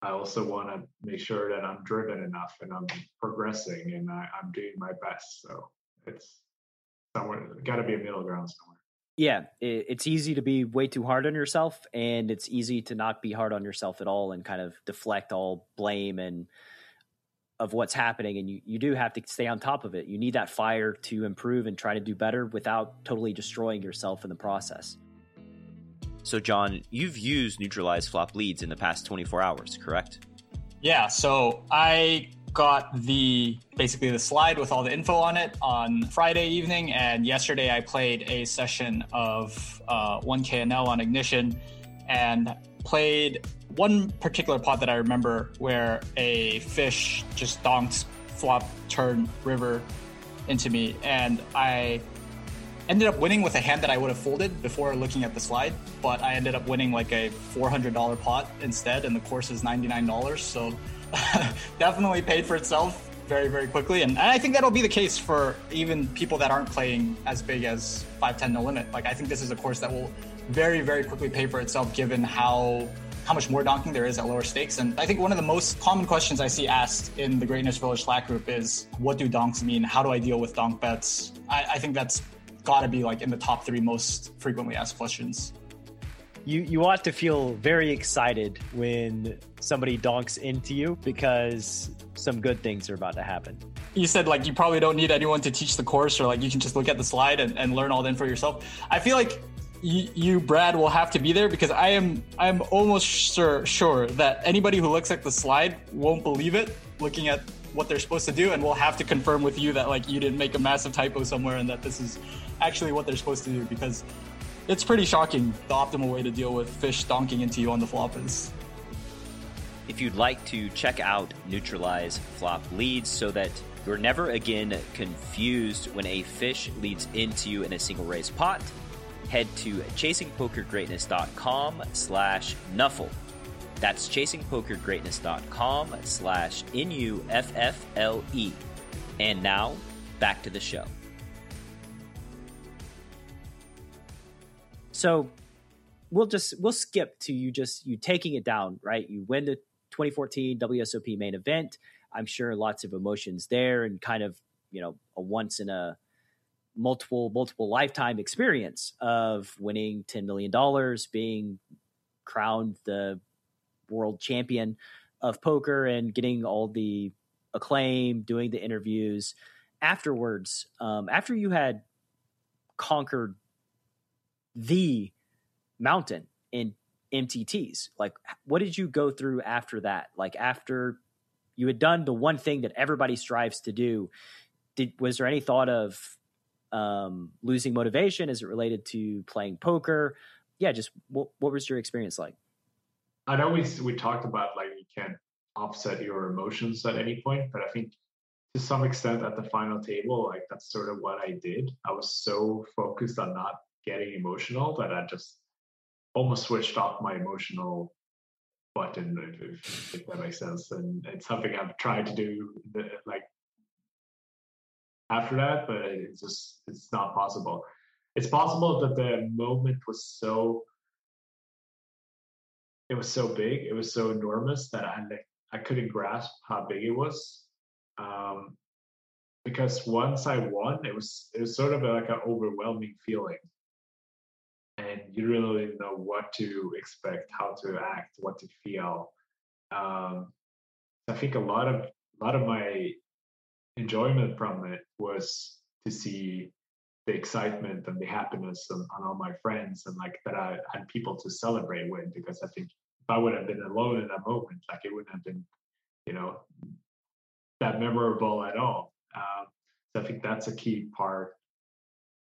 I also want to make sure that I'm driven enough and I'm progressing and I, am doing my best. So it's somewhere got to be a middle ground somewhere. Yeah, it's easy to be way too hard on yourself, and it's easy to not be hard on yourself at all and kind of deflect all blame and of what's happening. And you, you do have to stay on top of it. You need that fire to improve and try to do better without totally destroying yourself in the process. So, John, you've used neutralized flop leads in the past 24 hours, correct? Yeah. So I got the basically the slide with all the info on it on Friday evening, and yesterday I played a session of uh, 1KNL on Ignition, and played one particular pot that I remember where a fish just donks flop turn river into me, and I ended up winning with a hand that I would have folded before looking at the slide, but I ended up winning like a $400 pot instead, and the course is $99. So (laughs) definitely paid for itself very, very quickly. And, I think that'll be the case for even people that aren't playing as big as 510 no limit. Like, I think this is a course that will very, very quickly pay for itself given how how much more donking there is at lower stakes. And I think one of the most common questions I see asked in the Greatness Village Slack group is, what do donks mean? How do I deal with donk bets? I, I think that's got to be like in the top three most frequently asked questions. You you ought to feel very excited when somebody donks into you because some good things are about to happen. You said like you probably don't need anyone to teach the course or like you can just look at the slide and, and learn all the info yourself. I feel like you, Brad will have to be there because I am I'm almost sure sure that anybody who looks at the slide won't believe it looking at what they're supposed to do and we'll have to confirm with you that like you didn't make a massive typo somewhere and that this is actually what they're supposed to do because it's pretty shocking the optimal way to deal with fish donking into you on the flop is. If you'd like to check out Neutralize flop leads so that you're never again confused when a fish leads into you in a single raise pot, head to chasingpokergreatness.com slash nuffle. That's chasingpokergreatness.com slash N-U-F-F-L-E. And now, back to the show. So we'll just we'll skip to you just you taking it down, right? You win the 2014 WSOP main event. I'm sure lots of emotions there and kind of, you know, a once in a multiple multiple lifetime experience of winning 10 million dollars, being crowned the world champion of poker and getting all the acclaim, doing the interviews. Afterwards, um, after you had conquered the mountain in MTTs? Like, what did you go through after that? Like, after you had done the one thing that everybody strives to do, did was there any thought of um, losing motivation? Is it related to playing poker? Yeah, just what, what was your experience like? I know we we talked about like you can't offset your emotions at any point, but I think to some extent at the final table, like that's sort of what I did. I was so focused on not getting emotional that I just almost switched off my emotional button, if, if that makes sense. And it's something I've tried to do like after that, but it's just it's not possible. It's possible that the moment was so it was so big, it was so enormous that I I couldn't grasp how big it was. Um, because once I won, it was it was sort of like an overwhelming feeling and you really know what to expect, how to act, what to feel. Um, I think a lot of a lot of my enjoyment from it was to see the excitement and the happiness on, on all my friends and like that I had people to celebrate with because I think if I would have been alone in that moment, like it wouldn't have been, you know, that memorable at all. Um, so I think that's a key part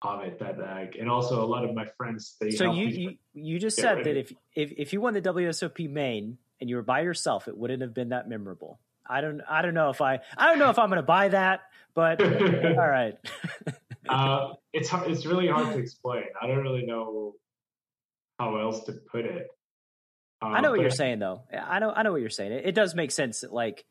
of it that like and also a lot of my friends they so you you, you just said that if, if if you won the WSOP main and you were by yourself it wouldn't have been that memorable I don't I don't know if I I don't know if I'm going to buy that but (laughs) all right uh, it's it's really hard to explain I don't really know how else to put it Uh, I know what you're saying, though. I know, I know what you're saying. It, it does make sense. That, like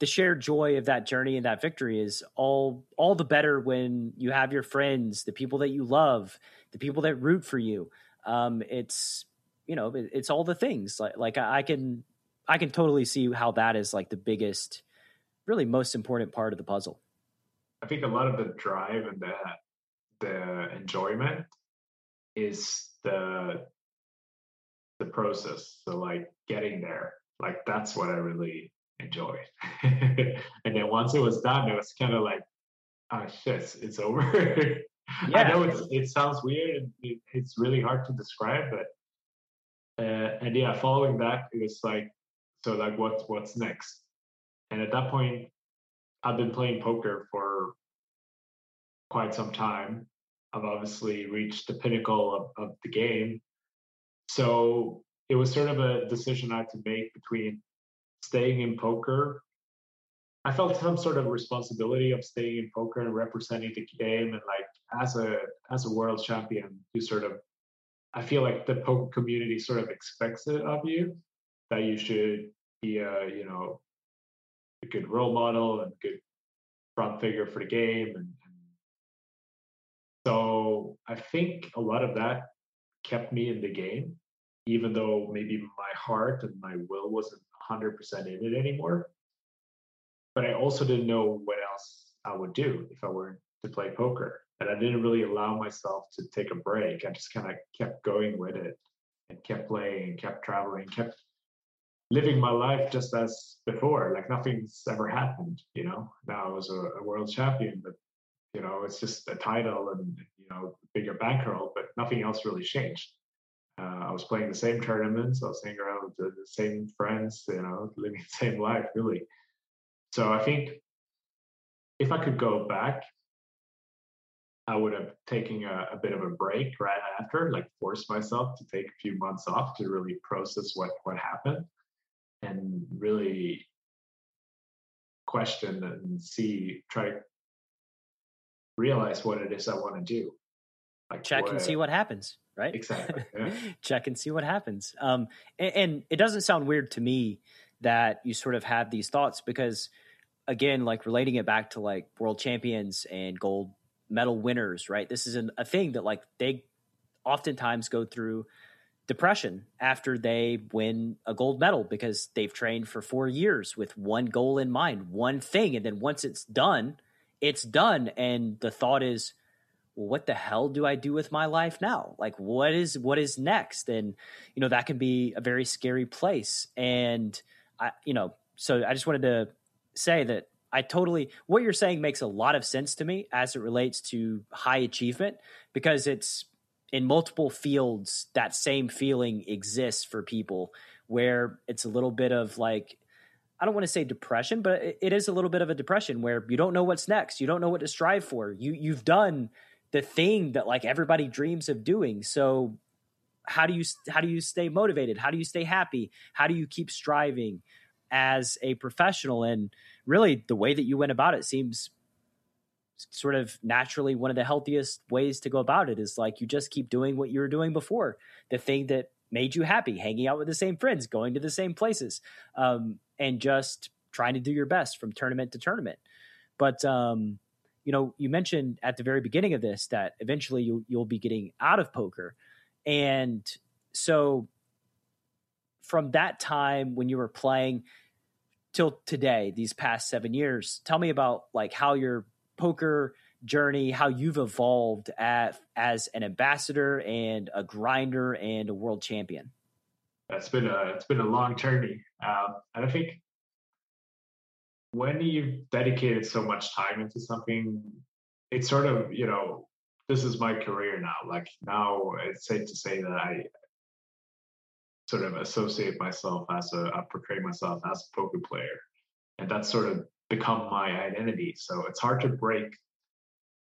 the shared joy of that journey and that victory is all all the better when you have your friends, the people that you love, the people that root for you. Um, it's you know, it, it's all the things. Like like I, I can I can totally see how that is like the biggest, really most important part of the puzzle. I think a lot of the drive and the the enjoyment is the the process. So like getting there, like that's what I really enjoy. (laughs) and then once it was done, it was kind of like, oh shit, it's over. yeah. (laughs) I know it's, it sounds weird and it, it's really hard to describe, but uh, and yeah, following that, it was like, so like what's what's next? And at that point, I've been playing poker for quite some time. I've obviously reached the pinnacle of, of the game. So it was sort of a decision I had to make between staying in poker. I felt some sort of responsibility of staying in poker and representing the game, and like as a as a world champion, you sort of, I feel like the poker community sort of expects it of you that you should be a you know a good role model and good front figure for the game, and, and so I think a lot of that kept me in the game even though maybe my heart and my will wasn't 100% in it anymore. But I also didn't know what else I would do if I were to play poker. And I didn't really allow myself to take a break. I just kind of kept going with it and kept playing, kept traveling, kept living my life just as before. Like nothing's ever happened, you know. Now I was a, a world champion, but you know, it's just a title and you know, bigger bankroll, but nothing else really changed. Uh, I was playing the same tournaments. I was hanging around with the, the, same friends, you know, (laughs) living the same life, really. So I think if I could go back, I would have taken a, a, bit of a break right after, like force myself to take a few months off to really process what what happened and really question and see, try to realize what it is I want to do. Like check what, and see what happens right? Exactly. Yeah. (laughs) Check and see what happens. Um, and, and, it doesn't sound weird to me that you sort of have these thoughts because, again, like relating it back to like world champions and gold medal winners, right? This is an, a thing that like they oftentimes go through depression after they win a gold medal because they've trained for four years with one goal in mind, one thing. And then once it's done, it's done. And the thought is, well, what the hell do I do with my life now? Like, what is what is next? And you know, that can be a very scary place. And I, you know, so I just wanted to say that I totally what you're saying makes a lot of sense to me as it relates to high achievement because it's in multiple fields that same feeling exists for people where it's a little bit of like I don't want to say depression, but it is a little bit of a depression where you don't know what's next. You don't know what to strive for. You you've done the thing that like everybody dreams of doing. So how do you how do you stay motivated? How do you stay happy? How do you keep striving as a professional? And really, the way that you went about it seems sort of naturally one of the healthiest ways to go about it is like you just keep doing what you were doing before the thing that made you happy hanging out with the same friends going to the same places um, and just trying to do your best from tournament to tournament but um, you know, you mentioned at the very beginning of this that eventually you, you'll be getting out of poker. And so from that time when you were playing till today, these past seven years, tell me about like how your poker journey, how you've evolved at, as an ambassador and a grinder and a world champion. It's been a it's been a long journey, um, and I think when you've dedicated so much time into something, it's sort of, you know, this is my career now. Like now it's safe to say that I sort of associate myself as a, I portray myself as a poker player. And that's sort of become my identity. So it's hard to break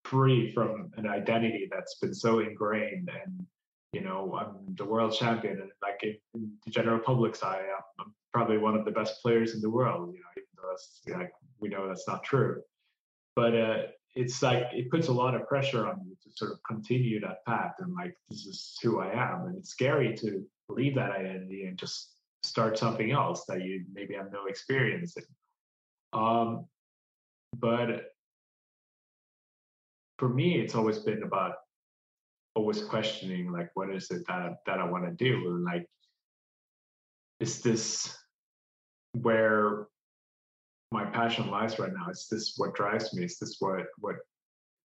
free from an identity that's been so ingrained and you know i'm the world champion and like in, the general public's eye I'm, probably one of the best players in the world you know like we know that's not true. But uh, it's like it puts a lot of pressure on you to sort of continue that path and like this is who I am. And it's scary to leave that identity and just start something else that you maybe have no experience in. Um, but for me, it's always been about always questioning like what is it that that I want to do and like is this where passion lies right now. Is this what drives me. Is this what what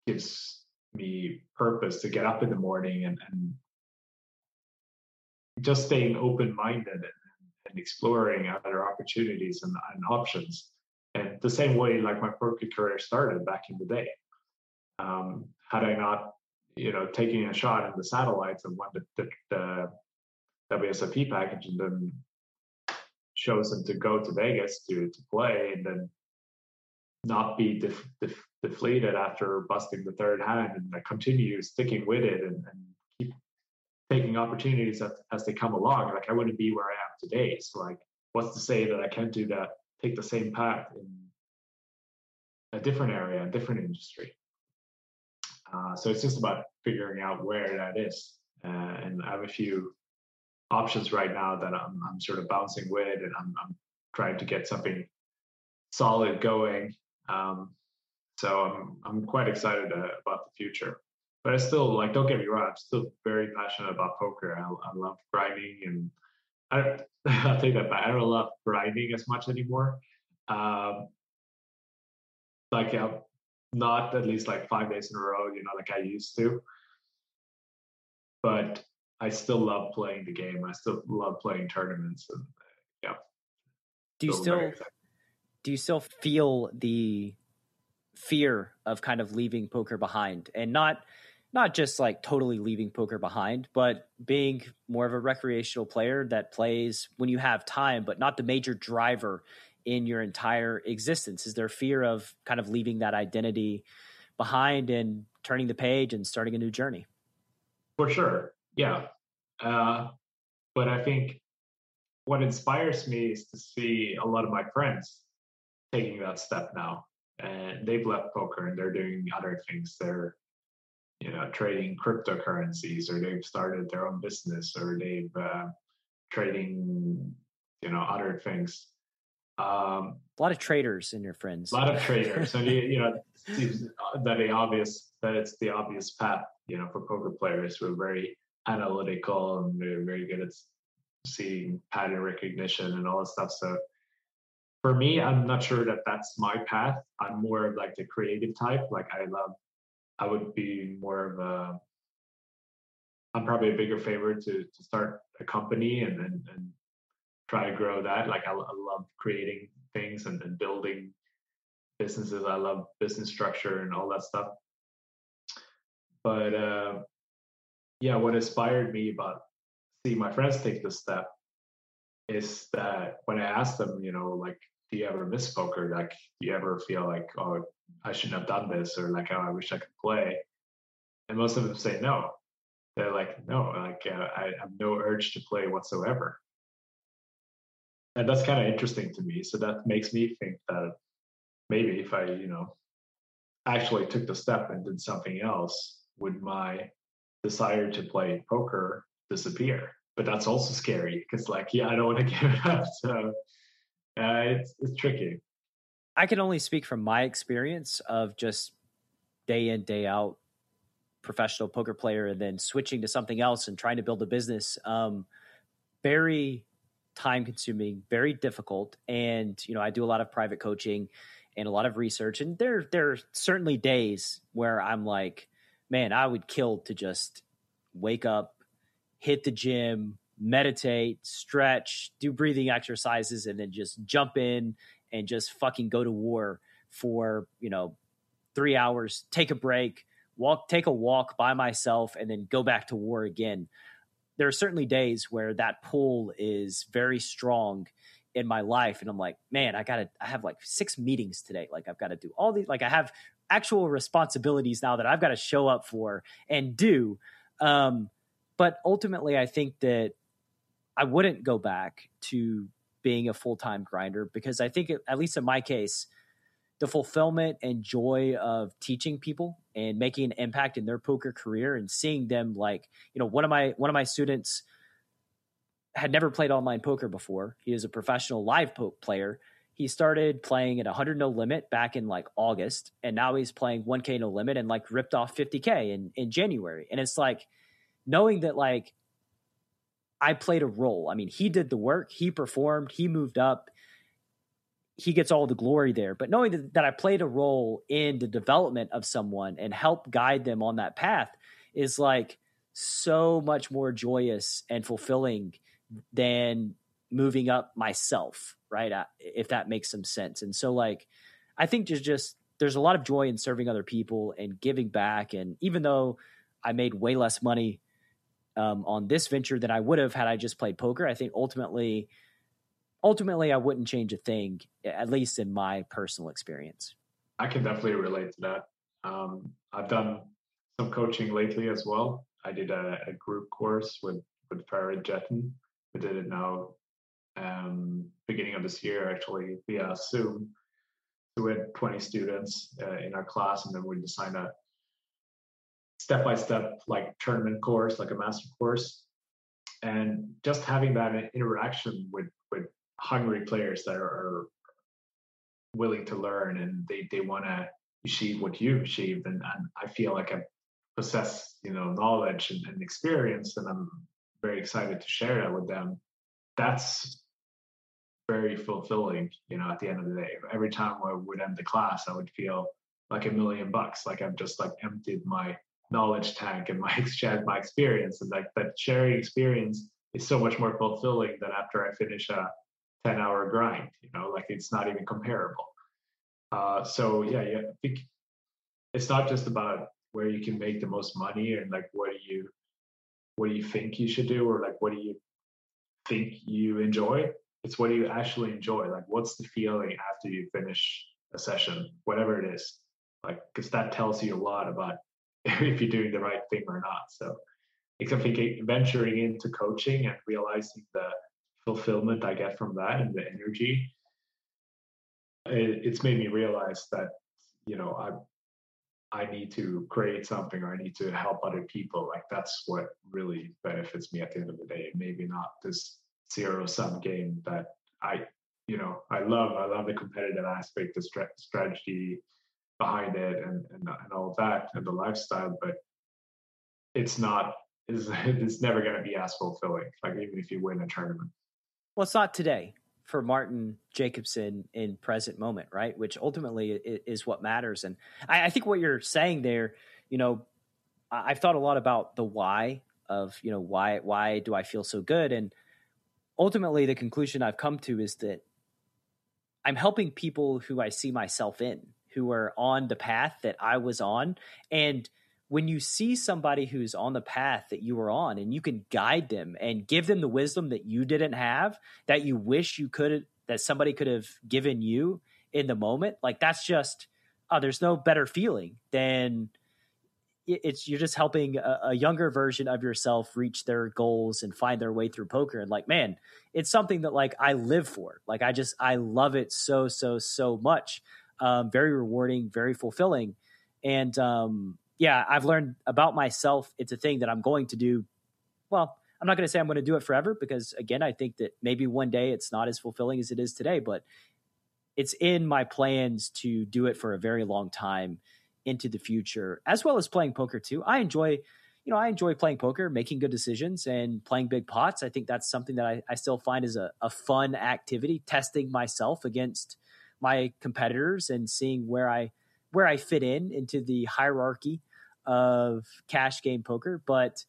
gives me purpose to get up in the morning and, and just staying open-minded and, and exploring other opportunities and, and, options. And the same way like my poker career started back in the day. Um, had i not you know taking a shot in the satellites and won the, the, the WSOP package and then chosen to go to Vegas to to play and then not be def, def, deflated after busting the third hand and continue sticking with it and, and keep taking opportunities as, as they come along. Like I wouldn't be where I am today. So like, what's to say that I can't do that? Take the same path in a different area, a different industry. Uh, so it's just about figuring out where that is. Uh, and I have a few options right now that I'm, I'm sort of bouncing with, and I'm, I'm trying to get something solid going. Um, so I'm I'm quite excited uh, about the future. But I still like don't get me wrong, I'm still very passionate about poker. I, I love grinding, and I (laughs) I take that back. I don't love grinding as much anymore. Um, like I'm not at least like five days in a row, you know, like I used to. But I still love playing the game. I still love playing tournaments, and yeah. Do you still do you still feel the fear of kind of leaving poker behind, and not not just like totally leaving poker behind, but being more of a recreational player that plays when you have time, but not the major driver in your entire existence? Is there fear of kind of leaving that identity behind and turning the page and starting a new journey? For sure yeah. Uh, but I think what inspires me is to see a lot of my friends taking that step now. And they've left poker and they're doing other things. They're, you know, trading cryptocurrencies or they've started their own business or they've uh, trading, you know, other things. Um, a lot of traders in your friends. A lot of traders, and you, you know, (laughs) that the obvious that it's the obvious path, you know, for poker players who are very analytical and they're very good at seeing pattern recognition and all that stuff. So for me, I'm not sure that that's my path. I'm more of like the creative type. Like I love, I would be more of a, I'm probably a bigger favorite to, to start a company and, and, and try to grow that. Like I, I love creating things and, and building businesses. I love business structure and all that stuff. But uh, yeah, what inspired me about seeing my friends take this step is that when I asked them, you know, like, do you ever miss poker? Like, do you ever feel like, oh, I shouldn't have done this, or like, oh, I wish I could play? And most of them say no. They're like, no, like, uh, I have no urge to play whatsoever. And that's kind of interesting to me. So that makes me think that maybe if I, you know, actually took the step and did something else, would my desire to play poker disappear. But that's also scary because, like, yeah, I don't want to (laughs) give it up. So uh, it's it's tricky. I can only speak from my experience of just day in day out professional poker player and then switching to something else and trying to build a business. Um, very time consuming, very difficult. And, you know, I do a lot of private coaching and a lot of research. And there, there are certainly days where I'm like, man, I would kill to just wake up, hit the gym, meditate, stretch, do breathing exercises, and then just jump in and just fucking go to war for, you know, three hours, take a break, walk, take a walk by myself, and then go back to war again. There are certainly days where that pull is very strong in my life and i'm like man i gotta i have like six meetings today like i've got to do all these like i have actual responsibilities now that I've got to show up for and do. Um, but ultimately, I think that I wouldn't go back to being a full time grinder because I think, at least in my case, the fulfillment and joy of teaching people and making an impact in their poker career and seeing them like you know one of my one of my students had never played online poker before. He is a professional live poker player. He started playing at 100 no limit back in like august and now he's playing 1k no limit and like ripped off 50k in in january. And it's like knowing that like i played a role i mean he did the work he performed he moved up he gets all the glory there. But knowing that, that I played a role in the development of someone and help guide them on that path is like so much more joyous and fulfilling than moving up myself, right? If that makes some sense. And so, like, I think there's just there's a lot of joy in serving other people and giving back. And even though I made way less money um, on this venture than I would have had I just played poker, I think ultimately ultimately, I wouldn't change a thing, at least in my personal experience. I can definitely relate to that. Um, I've done some coaching lately as well. I did a, a group course with with Farid Jattin. We did it now um, beginning of this year, actually via Zoom. So we had 20 students uh, in our class, and then we designed a step by step like tournament course, like a master course. And just having that interaction with with hungry players that are, willing to learn and they, they want to achieve what you've achieved. And, and I feel like I possess, you know, knowledge and, and experience, and I'm very excited to share that with them. That's very fulfilling, you know, at the end of the day. Every time I would end the class, I would feel like a million bucks, like I've just like emptied my knowledge tank and my (laughs) exchange, my experience, and like that sharing experience is so much more fulfilling than after I finish a 10 hour grind you know like it's not even comparable. Uh, so yeah yeah i think it's not just about where you can make the most money and like what do you what do you think you should do or like what do you think you enjoy? It's what do you actually enjoy? Like what's the feeling after you finish a session whatever it is? Like because that tells you a lot about (laughs) if you're doing the right thing or not so i think venturing into coaching and realizing the fulfillment I get from that and the energy, it, it's made me realize that you know I I need to create something or I need to help other people. Like that's what really benefits me at the end of the day. Maybe not this zero sum game that I you know I love. I love the competitive aspect, the strategy behind it, and, and and all that, and the lifestyle. But it's not is (laughs) it's never going to be as fulfilling. Like even if you win a tournament. Well, it's not today for Martin Jacobson in present moment, right? Which ultimately is what matters. And I, I think what you're saying there, you know, I've thought a lot about the why of, you know, why why do I feel so good? And ultimately the conclusion I've come to is that I'm helping people who I see myself in, who are on the path that I was on. And when you see somebody who's on the path that you were on and you can guide them and give them the wisdom that you didn't have that you wish you could that somebody could have given you in the moment like that's just oh there's no better feeling than it's you're just helping a, a, younger version of yourself reach their goals and find their way through poker. And like man it's something that like i live for. Like i just i love it so so so much um, very rewarding very fulfilling and um, yeah, I've learned about myself. It's a thing that I'm going to do. Well, I'm not going to say I'm going to do it forever because, again, I think that maybe one day it's not as fulfilling as it is today, but it's in my plans to do it for a very long time into the future, as well as playing poker too. I enjoy, you know, I enjoy playing poker, making good decisions, and playing big pots. I think that's something that I, I still find is a, a fun activity, testing myself against my competitors and seeing where I where I fit in into the hierarchy of cash game poker, but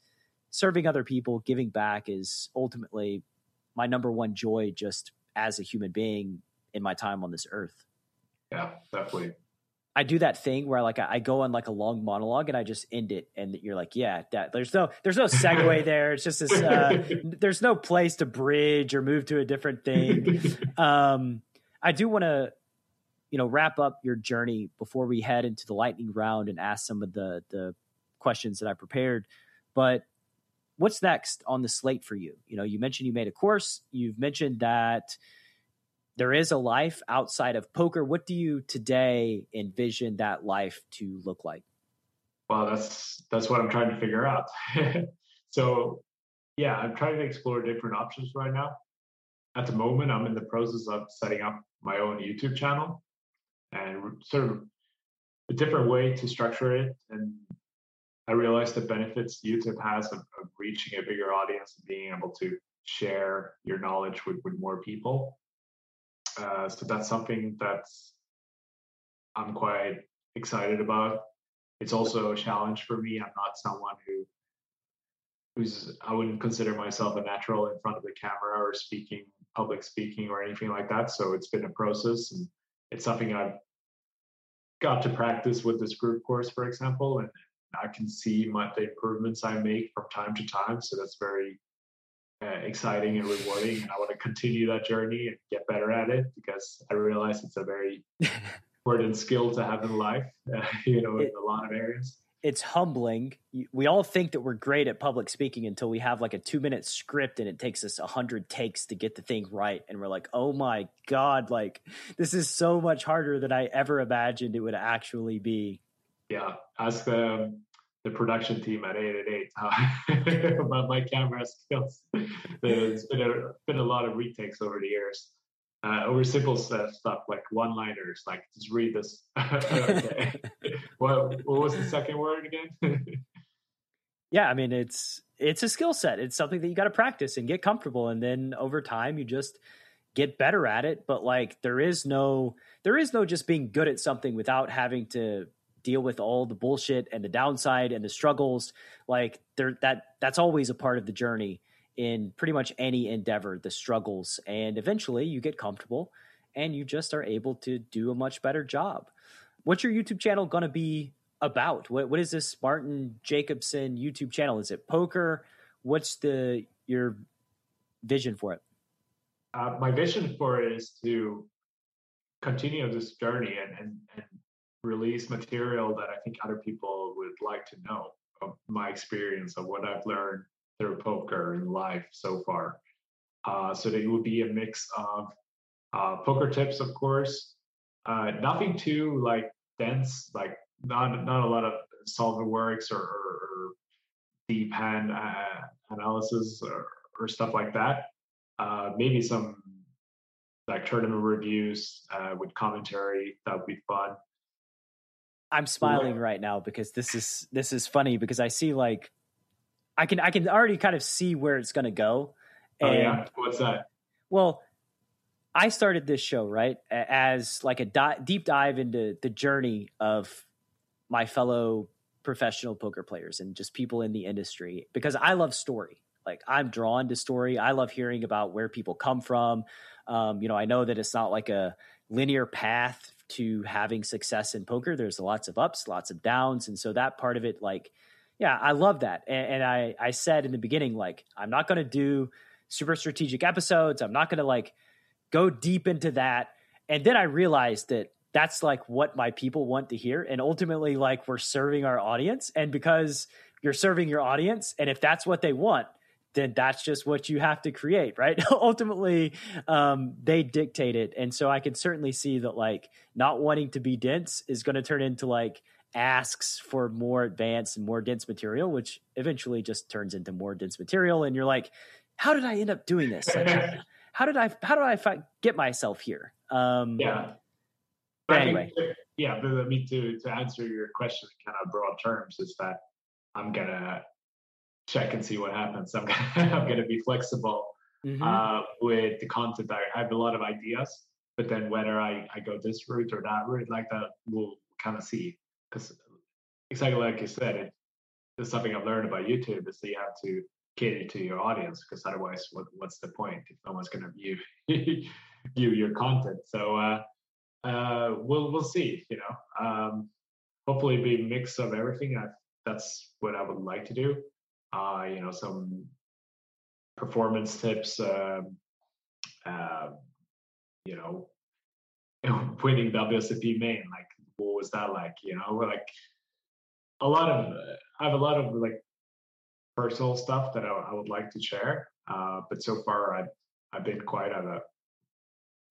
serving other people, giving back is ultimately my number one joy just as a human being in my time on this earth. Yeah, definitely. I do that thing where like I go on like a long monologue and I just end it, and you're like, yeah, that there's no there's no segue (laughs) there. It's just this. Uh, there's no place to bridge or move to a different thing. (laughs) Um, I do want to you know wrap up your journey before we head into the lightning round and ask some of the the questions that I prepared. But what's next on the slate for you? You know, you mentioned you made a course. You've mentioned that there is a life outside of poker. What do you today envision that life to look like? Well, that's that's what I'm trying to figure out. (laughs) so, yeah, I'm trying to explore different options right now. At the moment, I'm in the process of setting up my own YouTube channel and sort of a different way to structure it. And I realized the benefits YouTube has of, of reaching a bigger audience and being able to share your knowledge with, with more people. Uh, so that's something that I'm quite excited about. It's also a challenge for me. I'm not someone who who's I wouldn't consider myself a natural in front of the camera or speaking, public speaking or anything like that. So it's been a process and it's something I've got to practice with this group course, for example, and I can see my, the improvements I make from time to time. So that's very uh, exciting and rewarding. And I want to continue that journey and get better at it because I realize it's a very (laughs) important skill to have in life, uh, (laughs) you know, in a lot of areas. It's humbling. We all think that we're great at public speaking until we have like a two minute script and it takes us a hundred takes to get the thing right. And we're like, oh my God, like this is so much harder than I ever imagined it would actually be. Yeah. Ask the the production team at 888 uh, (laughs) about my camera skills. There's been a been a lot of retakes over the years. Uh, over simple stuff like one liners, like just read this. (laughs) (laughs) what what was the second word again? (laughs) yeah, I mean it's it's a skill set. It's something that you got to practice and get comfortable, and then over time you just get better at it. But like there is no there is no just being good at something without having to deal with all the bullshit and the downside and the struggles like there that that's always a part of the journey in pretty much any endeavor the struggles and eventually you get comfortable and you just are able to do a much better job. What's your youtube channel going to be about? What, what is this martin jacobson youtube channel? Is it poker? What's the your vision for it? Uh, my vision for it is to continue this journey and, and, and release material that I think other people would like to know of my experience of what I've learned through poker in life so far. Uh, so it would be a mix of uh, poker tips, of course, uh, nothing too like dense, like not not a lot of solver works or, or, or deep hand uh, analysis or, or, stuff like that. Uh, maybe some like tournament reviews uh, with commentary that would be fun. I'm smiling right now because this is this is funny because I see like I can I can already kind of see where it's going to go. And, oh yeah, what's that? Well, I started this show right as like a di- deep dive into the journey of my fellow professional poker players and just people in the industry because I love story. Like I'm drawn to story. I love hearing about where people come from. Um, you know, I know that it's not like a linear path to having success in poker. There's lots of ups, lots of downs. And so that part of it, like, yeah, I love that. And, and I, I said in the beginning, like, I'm not going to do super strategic episodes. I'm not going to like go deep into that. And then I realized that that's like what my people want to hear. And ultimately, like, we're serving our audience. And because you're serving your audience, and if that's what they want, then that's just what you have to create, right? (laughs) Ultimately, um, they dictate it. And so I can certainly see that, like, not wanting to be dense is going to turn into like asks for more advanced and more dense material, which eventually just turns into more dense material. And you're like, how did I end up doing this? Like, (laughs) how did I, how did I fi- get myself here? Um, yeah. But anyway. Think, yeah. But I mean, to, to answer your question in kind of broad terms is that I'm going to check and see what happens. I'm (laughs) gonna, I'm gonna be flexible mm-hmm. uh, with the content. I, I have a lot of ideas, but then whether I, I go this route or that route like that, we'll kind of see. Because exactly like you said, it, it's something I've learned about YouTube is that you have to cater to your audience because otherwise, what, what's the point if no one's gonna view (laughs) view your content? So uh, uh, we'll we'll see. You know, um, hopefully, be a mix of everything. I, that's what I would like to do uh, you know, some performance tips, uh, uh, you know, (laughs) winning WSOP main, like what was that like? You know, like a lot of I have a lot of like personal stuff that I, I would like to share, uh, but so far I've I've been quite at a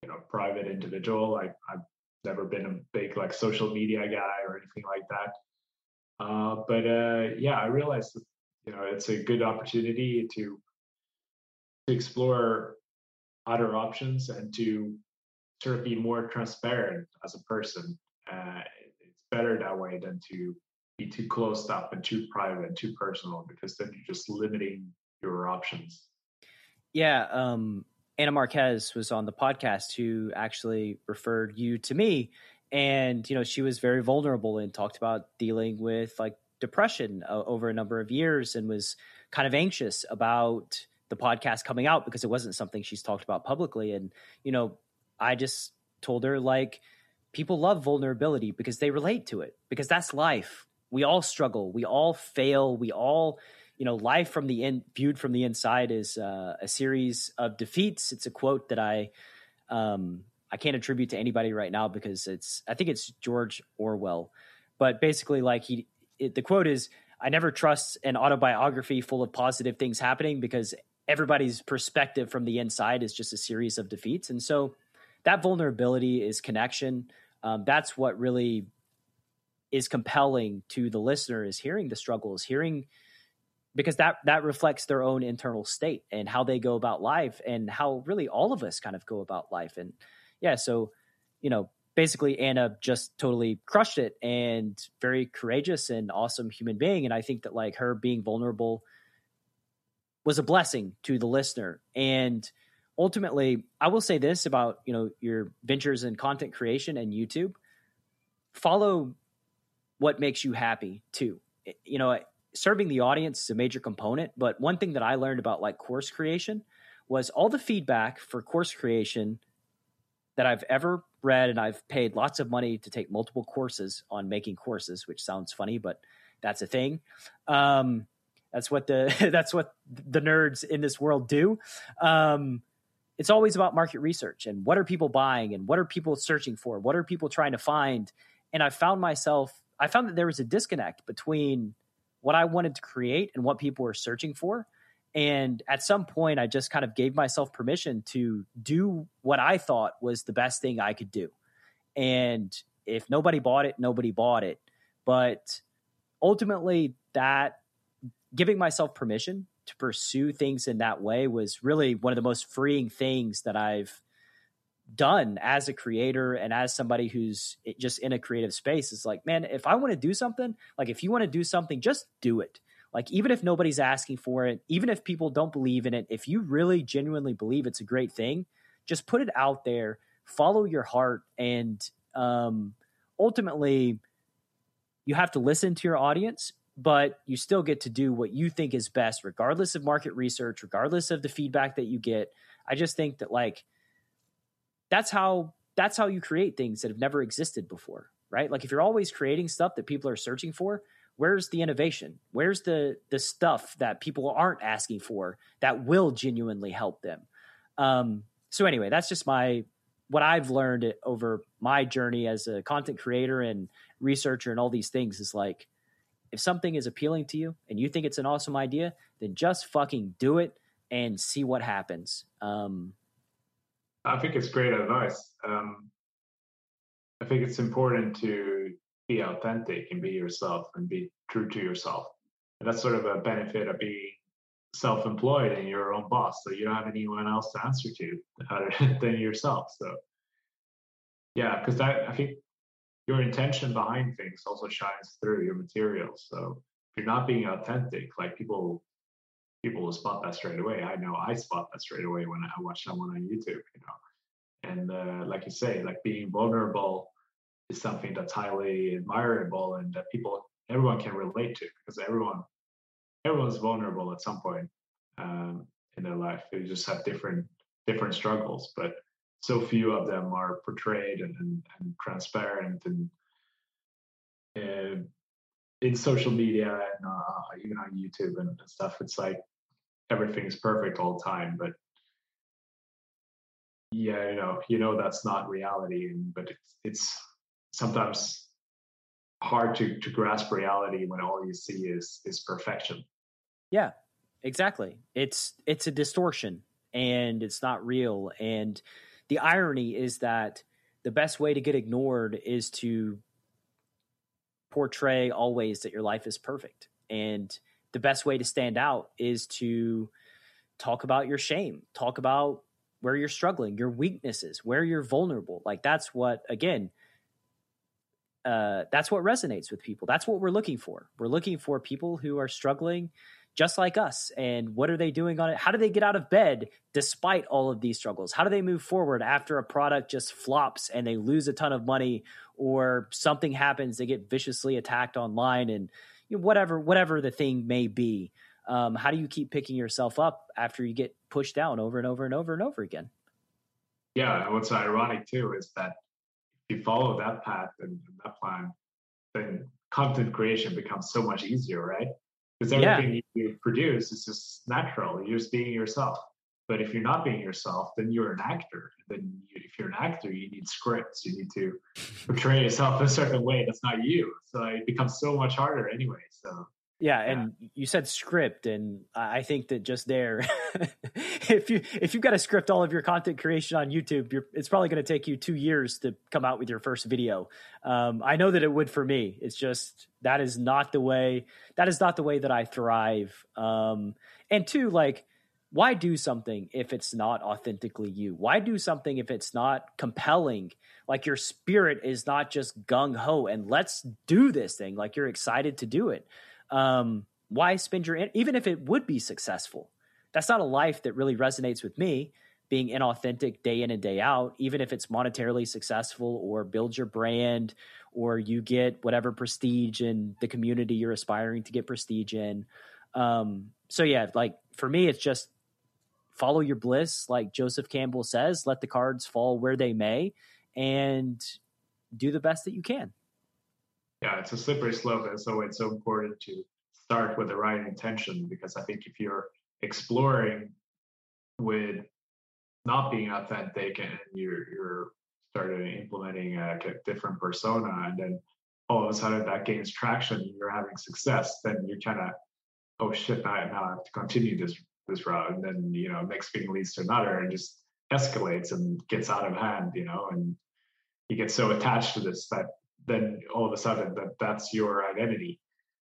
you know private individual. I, I've never been a big like social media guy or anything like that. Uh, but uh, yeah, I realized that you know it's a good opportunity to to explore other options and to sort of be more transparent as a person. Uh, it's better that way than to be too closed up and too private and too personal because then you're just limiting your options. Yeah, um, Anna Marquez was on the podcast who actually referred you to me, and you know she was very vulnerable and talked about dealing with like depression uh, over a number of years and was kind of anxious about the podcast coming out because it wasn't something she's talked about publicly. And you know, I just told her like people love vulnerability because they relate to it because that's life. We all struggle, we all fail, we all you know, life from the in, viewed from the inside is uh, a series of defeats. It's a quote that I um, I can't attribute to anybody right now because it's I think it's George Orwell, but basically like he it, the quote is I never trust an autobiography full of positive things happening because everybody's perspective from the inside is just a series of defeats, and so that vulnerability is connection. Um, that's what really is compelling to the listener is hearing the struggles, hearing because that that reflects their own internal state and how they go about life and how really all of us kind of go about life. And yeah so you know basically anna just totally crushed it and very courageous and awesome human being. And i think that like her being vulnerable was a blessing to the listener. And ultimately i will say this about you know your ventures in content creation and youtube follow what makes you happy too you know serving the audience is a major component. But one thing that I learned about like course creation was all the feedback for course creation that I've ever read, and I've paid lots of money to take multiple courses on making courses, which sounds funny, but that's a thing. Um, that's what the (laughs) that's what the nerds in this world do. Um, it's always about market research and what are people buying and what are people searching for, what are people trying to find. And I found myself, I found that there was a disconnect between what I wanted to create and what people were searching for. And at some point, I just kind of gave myself permission to do what I thought was the best thing I could do. And if nobody bought it, nobody bought it. But ultimately, that giving myself permission to pursue things in that way was really one of the most freeing things that I've done as a creator and as somebody who's just in a creative space It's like man if i want to do something like if you want to do something just do it. Like even if nobody's asking for it even if people don't believe in it if you really genuinely believe it's a great thing just put it out there follow your heart and um, ultimately you have to listen to your audience but you still get to do what you think is best regardless of market research regardless of the feedback that you get i just think that like that's how that's how you create things that have never existed before, right? Like if you're always creating stuff that people are searching for, where's the innovation? Where's the the stuff that people aren't asking for that will genuinely help them? Um, so anyway, that's just my what I've learned over my journey as a content creator and researcher and all these things is like if something is appealing to you and you think it's an awesome idea, then just fucking do it and see what happens. Um, I think it's great advice. Um, I think it's important to be authentic and be yourself and be true to yourself. And that's sort of a benefit of being self-employed and your own boss. So you don't have anyone else to answer to other (laughs) than yourself. So yeah, because I think your intention behind things also shines through your materials. So if you're not being authentic, like people people will spot that straight away. I know I spot that straight away when I watch someone on YouTube, you know. And uh, like you say, like being vulnerable is something that's highly admirable and that people, everyone can relate to because everyone, everyone's vulnerable at some point um, in their life. They just have different different struggles, but so few of them are portrayed and, and, and transparent and uh, in social media and uh, even on YouTube and stuff, it's like everything's perfect all the time. But yeah, you know, you know that's not reality, and but it's it's sometimes hard to to grasp reality when all you see is is perfection. Yeah, exactly. It's it's a distortion, and it's not real, and the irony is that the best way to get ignored is to portray always that your life is perfect. And the best way to stand out is to talk about your shame, talk about where you're struggling, your weaknesses, where you're vulnerable. Like that's what, again, uh, that's what resonates with people. That's what we're looking for. We're looking for people who are struggling just like us. And what are they doing on it? How do they get out of bed despite all of these struggles? How do they move forward after a product just flops and they lose a ton of money or something happens, they get viciously attacked online and you know, whatever, whatever the thing may be. Um, how do you keep picking yourself up after you get pushed down over and over and over and over again? Yeah, what's ironic too is that if you follow that path and that plan, then content creation becomes so much easier, right? Because everything yeah. you produce is just natural. You're just being yourself. But if you're not being yourself, then you're an actor. Then you, if you're an actor, you need scripts. You need to (laughs) portray yourself a certain way that's not you. So it becomes so much harder anyway. So yeah, and you said script, and I think that just there, (laughs) if you if you've got to script all of your content creation on YouTube, it's probably going to take you two years to come out with your first video. Um, I know that it would for me. It's just that is not the way. That is not the way that I thrive. Um, and two, like, why do something if it's not authentically you? Why do something if it's not compelling? Like your spirit is not just gung ho and let's do this thing. Like you're excited to do it um, why spend your even if it would be successful? That's not a life that really resonates with me. Being inauthentic day in and day out, even if it's monetarily successful or builds your brand or you get whatever prestige in the community you're aspiring to get prestige in. Um, so yeah, like for me, it's just follow your bliss, like Joseph Campbell says, let the cards fall where they may, and do the best that you can yeah, it's a slippery slope, and so it's so important to start with the right intention because I think if you're exploring with not being authentic and you're you're starting implementing a different persona and then all of a sudden that gains traction and you're having success then you're kind of oh shit now i have to continue this this route and then you know next thing leads to another and just escalates and gets out of hand you know and you get so attached to this that then all of a sudden that that's your identity.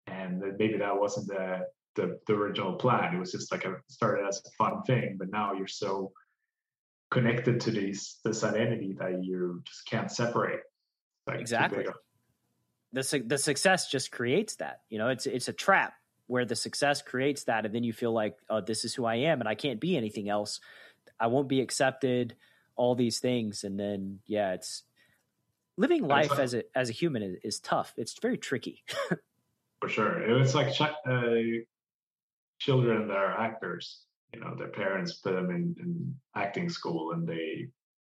And maybe that wasn't the, the the original plan. It was just like a started as a fun thing but now you're so connected to these this identity that you just can't separate. Like exactly. the, the success just creates that you know? It's it's a trap where the success creates that and then you feel like oh this is who i am and i can't be anything else. I won't be accepted all these things and then yeah it's living life like, as a as a human is, is tough. It's very tricky. (laughs) for sure, it's like uh, children that are actors. You know, their parents put them in, in acting school, and they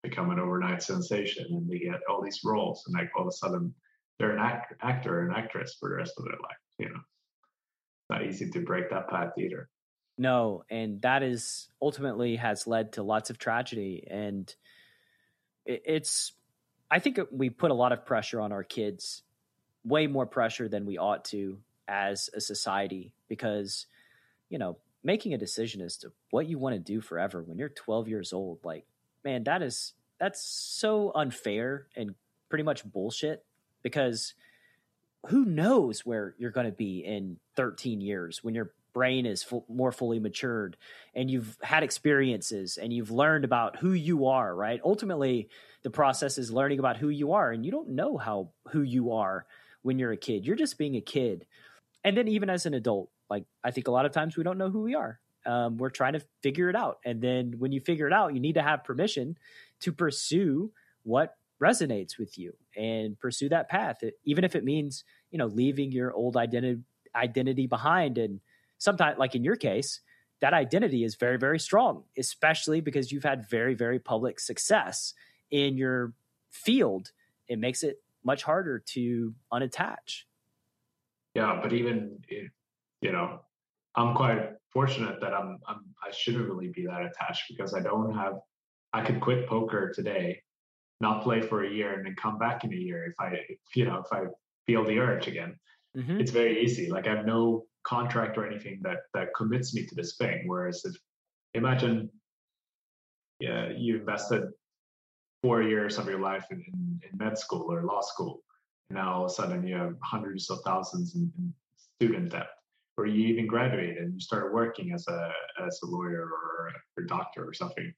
become an overnight sensation, and they get all these roles, and like all of a sudden they're an act- actor or an actress for the rest of their life. You know, it's not easy to break that path either. No, and that is ultimately has led to lots of tragedy, and it's I think we put a lot of pressure on our kids, way more pressure than we ought to as a society, because, you know, making a decision as to what you want to do forever when you're 12 years old, like, man, that is, that's so unfair and pretty much bullshit because who knows where you're going to be in 13 years when you're brain is more fully matured and you've had experiences and you've learned about who you are right? Ultimately the process is learning about who you are and you don't know how who you are when you're a kid. You're just being a kid. And then even as an adult like i think a lot of times we don't know who we are. Um, we're trying to figure it out. And then when you figure it out you need to have permission to pursue what resonates with you and pursue that path. Even if it means you know leaving your old identity identity behind and sometimes like in your case that identity is very very strong especially because you've had very very public success in your field. It makes it much harder to unattach. Yeah but even you know i'm quite fortunate that I'm, I'm i shouldn't really be that attached because i don't have i could quit poker today not play for a year and then come back in a year if i you know if i feel the urge again. Mm-hmm. it's very easy. Like i have no contract or anything that that commits me to this thing. Whereas if imagine yeah, you invested four years of your life in, in, in med school or law school. And now all of a sudden you have hundreds of thousands in, in student debt, or you even graduated and you started working as a as a lawyer or a doctor or something,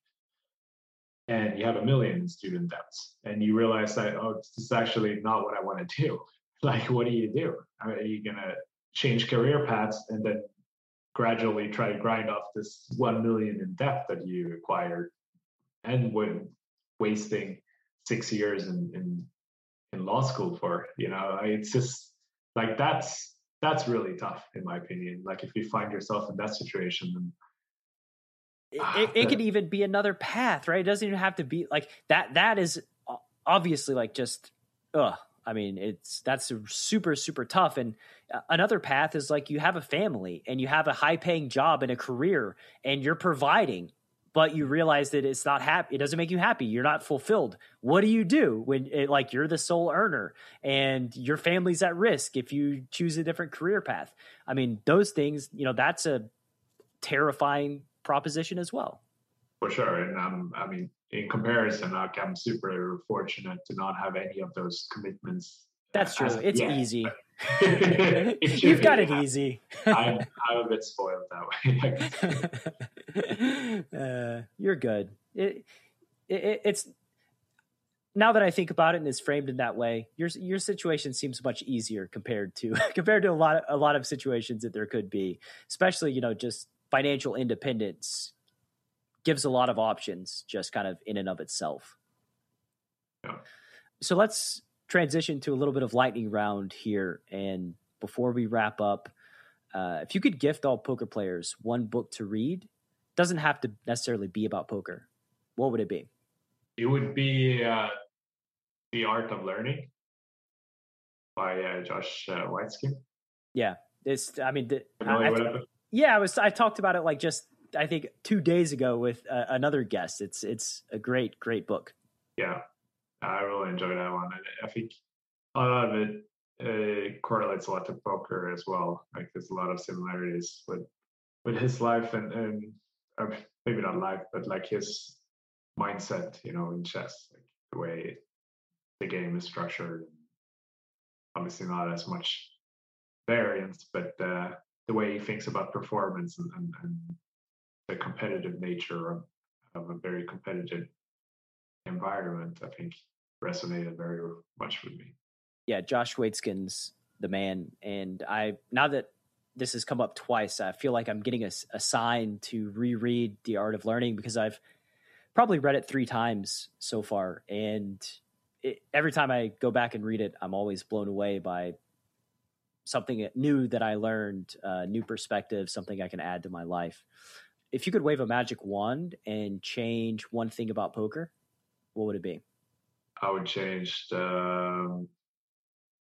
and you have a million in student debts, and you realize that oh, this is actually not what I want to do. (laughs) Like, what do you do? Are you gonna change career paths and then gradually try to grind off this one million in debt that you acquired, and when wasting six years in, in in law school for you know? It's just like that's that's really tough in my opinion. Like if you find yourself in that situation then it, ah, it, it could even be another path right? It doesn't even have to be like that that is obviously like just ugh. I mean it's that's super super tough. And another path is like you have a family and you have a high paying job and a career and you're providing but you realize that it's not happy. It doesn't make you happy. You're not fulfilled. What do you do when it, like you're the sole earner and your family's at risk if you choose a different career path? I mean, those things, you know, that's a terrifying proposition as well. For sure. And um, I mean, in comparison, like I'm super fortunate to not have any of those commitments. That's true. It's yet. easy. You've got it easy. I'm, I'm a bit spoiled that way. (laughs) uh, you're good. It, it, it's now that I think about it and it's framed in that way, your your situation seems much easier compared to (laughs) compared to a lot of, a lot of situations that there could be. Especially, you know, just financial independence gives a lot of options, just kind of in and of itself. Yeah. So let's transition to a little bit of lightning round here. And before we wrap up, uh, if you could gift all poker players one book to read, doesn't have to necessarily be about poker. What would it be? It would be uh, The Art of Learning by uh, Josh uh, Waitzkin. Yeah, it's. I mean, the, I, I, yeah, I was. I talked about it like just I think two days ago with uh, another guest. It's it's a great great book. Yeah, I really enjoy that one. I, I think a lot of it uh, correlates a lot to poker as well. Like there's a lot of similarities with with his life and and uh, maybe not life, but like his mindset, you know, in chess, like the way the game is structured. Obviously, not as much variance, but uh, the way he thinks about performance and, and, and the competitive nature of, of a very competitive environment, I think resonated very much with me. Yeah, Josh Waitzkin's the man, and I now that this has come up twice, I feel like I'm getting a, a sign to reread The Art of Learning because I've probably read it three times so far, and it, every time I go back and read it, I'm always blown away by something new that I learned, uh, new perspective, something I can add to my life. If you could wave a magic wand and change one thing about poker, what would it be? I would change the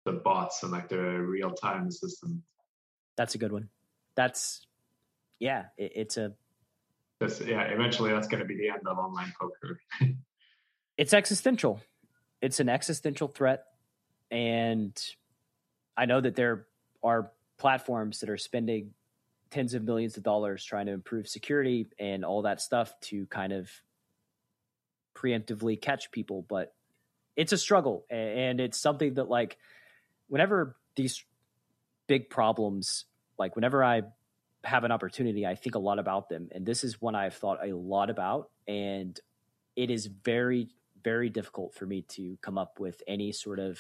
the bots and like the real time system. That's a good one. That's yeah, it, it's a. That's, yeah, eventually that's going to be the end of online poker. (laughs) it's existential. It's an existential threat, and I know that there are platforms that are spending tens of millions of dollars trying to improve security and all that stuff to kind of preemptively catch people, but it's a struggle. And it's something that like whenever these big problems like whenever i have an opportunity i think a lot about them. And this is one i've thought a lot about. And it is very very difficult for me to come up with any sort of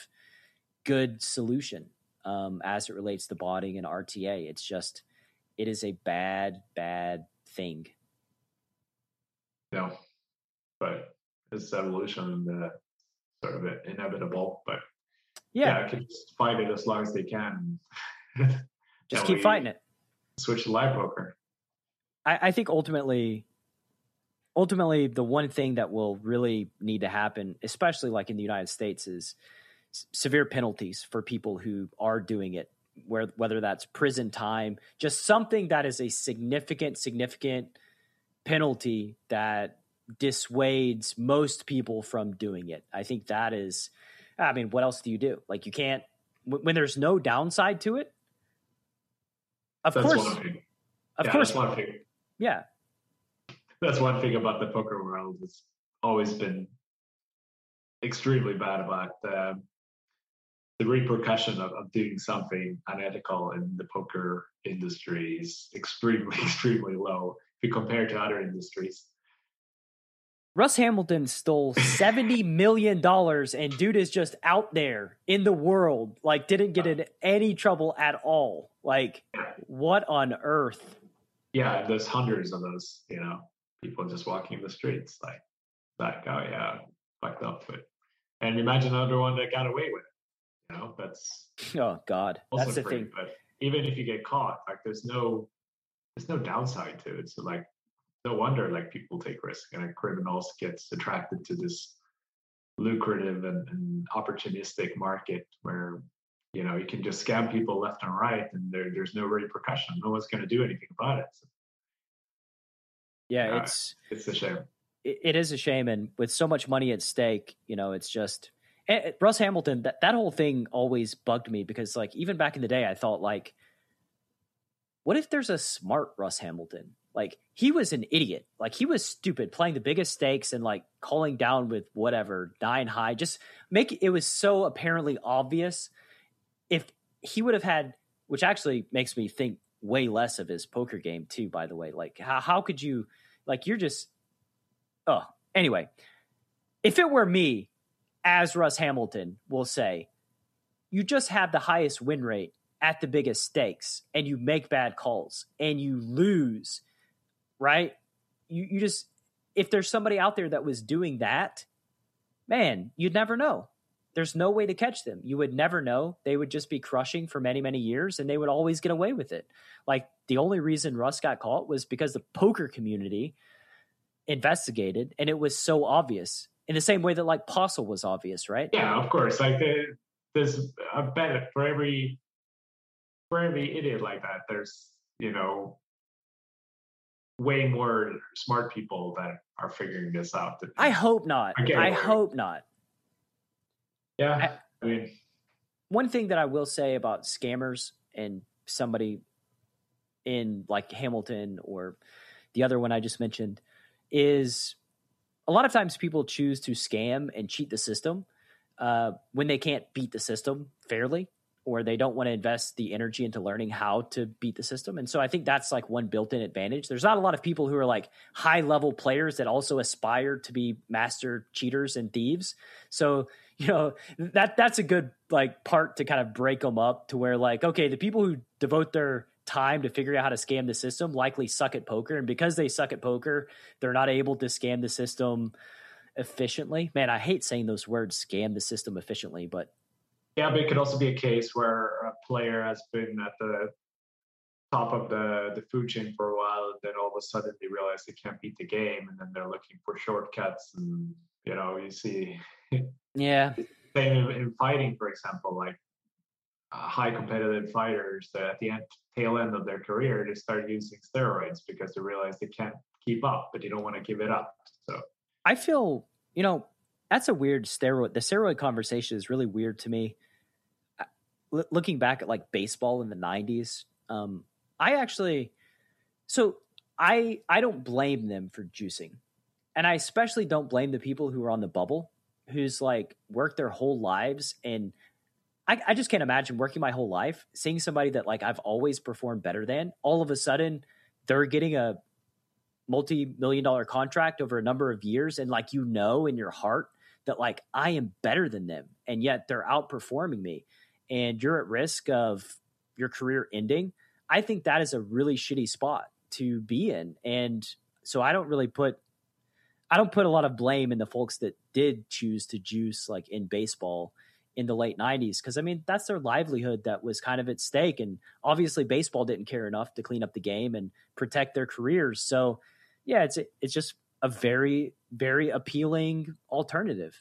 good solution um, as it relates to botting and rta it's just it is a bad bad thing. No. But it's evolution and the sort of inevitable. But yeah, yeah I can just fight it as long as they can. (laughs) just keep fighting it. Switch to live poker. I, I think ultimately, ultimately, the one thing that will really need to happen, especially like in the United States, is severe penalties for people who are doing it where whether that's prison time just something that is a significant significant penalty that dissuades most people from doing it. I think that is, I mean, what else do you do? Like, you can't, when there's no downside to it, of that's course, of yeah, course, one thing. Yeah. That's one thing about the poker world. It's always been extremely bad about um, the repercussion of, of doing something unethical in the poker industry is extremely, (laughs) extremely low if you compare to other industries. Russ Hamilton stole (laughs) seventy million dollars, and dude is just out there in the world, like didn't get in any trouble at all. Like, what on earth? Yeah, there's hundreds of those, you know, people just walking the streets, like that guy, yeah, fucked up with. And imagine another one that got away with it. You know, that's oh god, that's the thing. But even if you get caught, like there's no there's no downside to it. So like no wonder like people take risk and like, criminals gets attracted to this lucrative and, and, opportunistic market where you know you can just scam people left and right and there, there's no repercussion no one's going to do anything about it. So, yeah uh, it's it's a shame. it, it is a shame and with so much money at stake you know it's just eh, russ hamilton that, that whole thing always bugged me because like even back in the day i thought like what if there's a smart russ hamilton like he was an idiot. Like he was stupid playing the biggest stakes and like calling down with whatever nine high. Just make it was so apparently obvious. If he would have had, which actually makes me think way less of his poker game too. By the way, like how how could you like you're just oh anyway. If it were me, as Russ Hamilton will say, you just have the highest win rate at the biggest stakes and you make bad calls and you lose right? You you just if there's somebody out there that was doing that, man, you'd never know. There's no way to catch them. You would never know. They would just be crushing for many, many years and they would always get away with it. Like the only reason Russ got caught was because the poker community investigated and it was so obvious in the same way that like Postle was obvious, right? Yeah, of course. Like there's a bet for every for every idiot like that. There's you know way more smart people that are figuring this out. I hope not. I, hope not. Yeah. I, I mean, one thing that I will say about scammers and somebody in like Hamilton or the other one I just mentioned is a lot of times people choose to scam and cheat the system uh, when they can't beat the system fairly or they don't want to invest the energy into learning how to beat the system. And so I think that's like one built-in advantage. There's not a lot of people who are like high level players that also aspire to be master cheaters and thieves. So, you know, that that's a good like part to kind of break them up to where like okay, the people who devote their time to figure out how to scam the system likely suck at poker and because they suck at poker, they're not able to scam the system efficiently. Man, I hate saying those words scam the system efficiently, but yeah, but it could also be a case where a player has been at the top of the, the food chain for a while, and then all of a sudden they realize they can't beat the game, and then they're looking for shortcuts. And you know, you see, (laughs) yeah, same in, in fighting, for example, like uh, high competitive fighters that at the end, tail end of their career, they start using steroids because they realize they can't keep up, but they don't want to give it up. So I feel, you know, that's a weird steroid. The steroid conversation is really weird to me. L- looking back at like baseball in the '90s, um, I actually, so I I don't blame them for juicing, and I especially don't blame the people who are on the bubble, who's like worked their whole lives and. I, I just can't imagine working my whole life, seeing somebody that like I've always performed better than. All of a sudden, they're getting a multi-million dollar contract over a number of years and like you know in your heart that like I am better than them and yet they're outperforming me and you're at risk of your career ending, I think that is a really shitty spot to be in. And so I don't really put I don't put a lot of blame in the folks that did choose to juice like in baseball in the late 90s because I mean that's their livelihood that was kind of at stake and obviously baseball didn't care enough to clean up the game and protect their careers. So yeah, it's it's just a very very appealing alternative.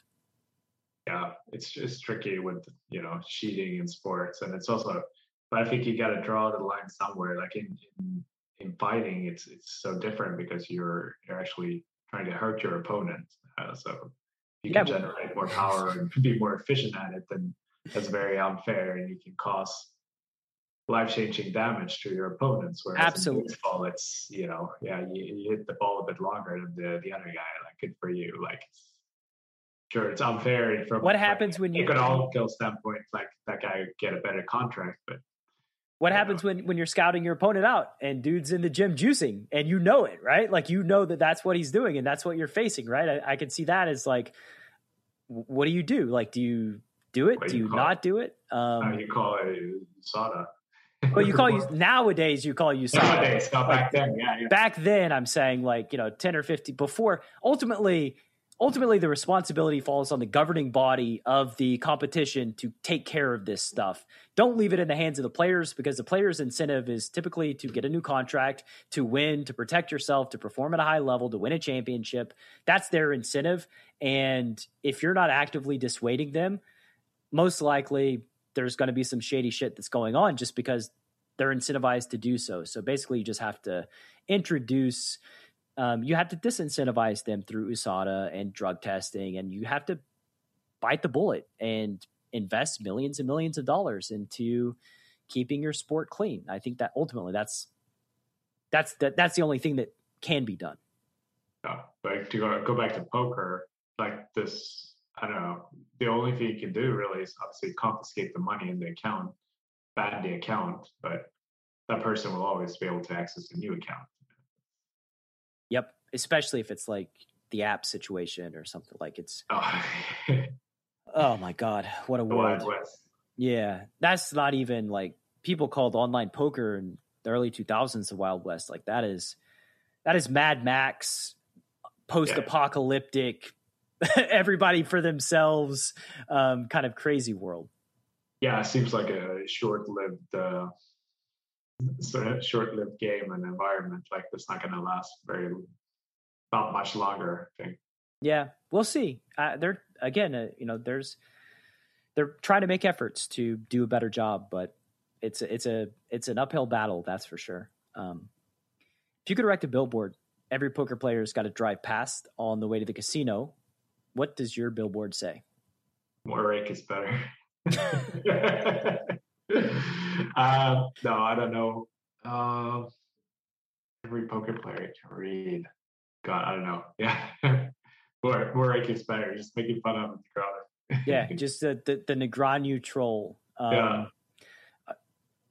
Yeah, it's just tricky with you know cheating in sports, and it's also, but I think you got to draw the line somewhere. Like in, in in fighting, it's it's so different because you're you're actually trying to hurt your opponent. Uh, so you can yeah. generate more power and be more efficient at it, then that's very unfair, and you can cause life changing damage to your opponents. Whereas Absolutely. in baseball, it's you know, yeah, you, you, hit the ball a bit longer than the the other guy. Like good for you. Like sure it's unfair from what happens like, when you economical standpoint like that guy get a better contract but what happens when when you're scouting your opponent out and dude's in the gym juicing and you know it right like you know that that's what he's doing and that's what you're facing right i, I can see that as like what do you do like do you do it do you, you not it? do it um you call it USADA well, you (laughs) call you nowadays you call you nowadays, not back then. Yeah, yeah. Back then, I'm saying like you know ten or fifty before. Ultimately, ultimately the responsibility falls on the governing body of the competition to take care of this stuff. Don't leave it in the hands of the players because the players' incentive is typically to get a new contract, to win, to protect yourself, to perform at a high level, to win a championship. That's their incentive. And if you're not actively dissuading them, most likely there's going to be some shady shit that's going on just because they're incentivized to do so. So basically, you just have to introduce um, you have to disincentivize them through USADA and drug testing, and you have to bite the bullet and invest millions and millions of dollars into keeping your sport clean. I think that ultimately that's that's that, that's the only thing that can be done. Yeah, like to go, go back to poker, like this, I don't know. The only thing you can do really is obviously confiscate the money in the account, ban the account, but that person will always be able to access a new account. Yep, especially if it's like the app situation or something like it's. (laughs) Oh, oh my god, what a world! Yeah, that's not even like people called online poker in the early 2000s the Wild West. Like that is that is Mad Max, post-apocalyptic, yeah. (laughs) everybody for themselves, um, kind of crazy world. Yeah, it seems like a short-lived uh, short-lived game and environment. Like that's not going to last very not much longer i think. Yeah we'll see. Uh, they're again uh, you know there's they're trying to make efforts to do a better job but it's a, it's a it's an uphill battle that's for sure. Um, if you could erect a billboard every poker player's got to drive past on the way to the casino what does your billboard say more rake is better uh, (laughs) (laughs) no, I don't know. Uh, every poker player can read. God, I don't know. (laughs) Yeah, more more I gets better. Just making fun of Negreanu. yeah, just the the, the Negreanu troll. Um, yeah,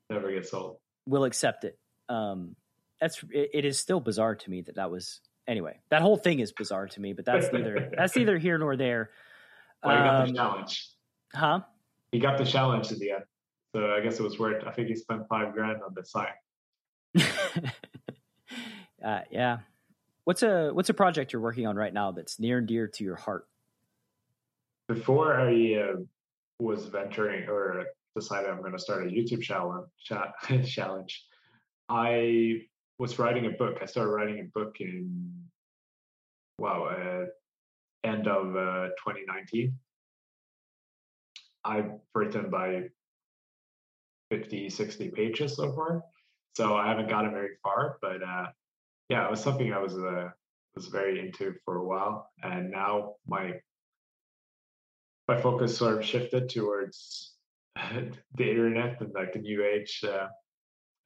never gets old. We'll accept it. Um, that's it, it is still bizarre to me that that was anyway. That whole thing is bizarre to me, but that's neither (laughs) that's neither here nor there. Well, he got the um, challenge. Huh? He got the challenge at the end. So I guess it was worth. I think he spent five grand on the sign. (laughs) uh, yeah. What's a what's a project you're working on right now that's near and dear to your heart? Before I uh, was venturing or decided I'm going to start a YouTube challenge, (laughs) challenge, I was writing a book. I started writing a book in wow, uh, end of uh, 2019. I've written by 50, 60 pages so far. So I haven't gotten very far, but uh, yeah, it was something I was uh, was very into for a while, and now my my focus sort of shifted towards (laughs) the internet and like the new age uh,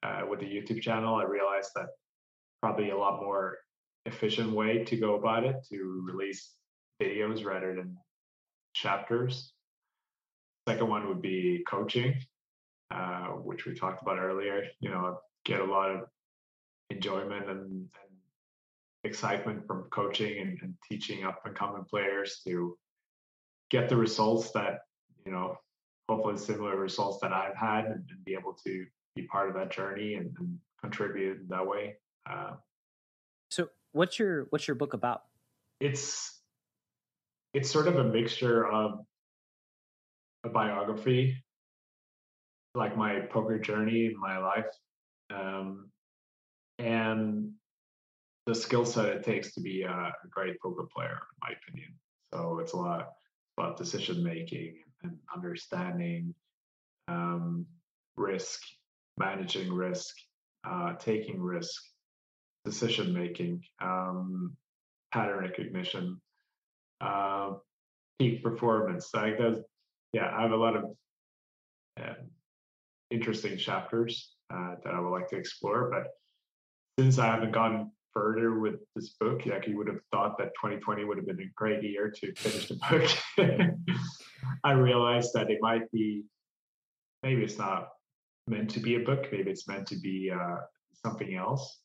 uh, with the YouTube channel. I realized that probably a lot more efficient way to go about it to release videos rather than chapters. Second one would be coaching. Uh, which we talked about earlier. You know, get a lot of enjoyment and, and excitement from coaching and, and teaching up and coming players to get the results that you know, hopefully similar results that I've had, and, and be able to be part of that journey and, and contribute that way. Uh, so, what's your what's your book about? It's it's sort of a mixture of a biography like my poker journey my life um, and the skill set it takes to be a, great poker player in my opinion so it's a lot about decision making and understanding um, risk managing risk uh, taking risk decision making um, pattern recognition uh, peak performance like those yeah i have a lot of uh, interesting chapters uh, that I would like to explore. But since I haven't gone further with this book. Like you would have thought that 2020 would have been a great year to finish the book. (laughs) I realized that it might be, maybe it's not meant to be a book. Maybe it's meant to be uh, something else.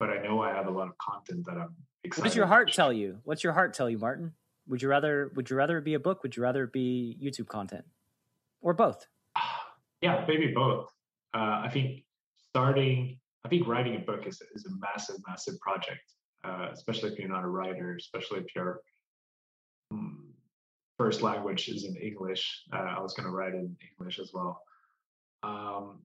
But I know I have a lot of content that I'm excited. What does your heart tell you? What's your heart tell you, Martin? Would you rather would you rather it be a book? Would you rather it be YouTube content, or both? (sighs) Yeah, maybe both. Uh, I think starting. I think writing a book is is a massive, massive project, uh, especially if you're not a writer, especially if your um, first language is in English. Uh, I was going to write in English as well. Um,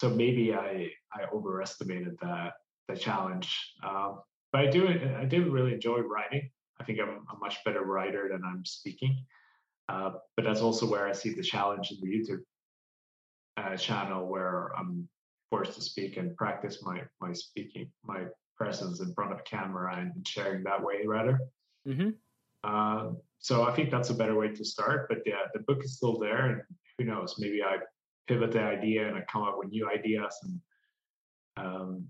so maybe I I overestimated that the challenge. Um, but I do I do really enjoy writing. I think I'm a much better writer than I'm speaking. Uh, but that's also where I see the challenge in the YouTube uh, channel, where I'm forced to speak and practice my my speaking, my presence in front of camera, and sharing that way rather. Mm-hmm. Uh, so I think that's a better way to start. But yeah, the book is still there, and who knows? Maybe I pivot the idea and I come up with new ideas and um,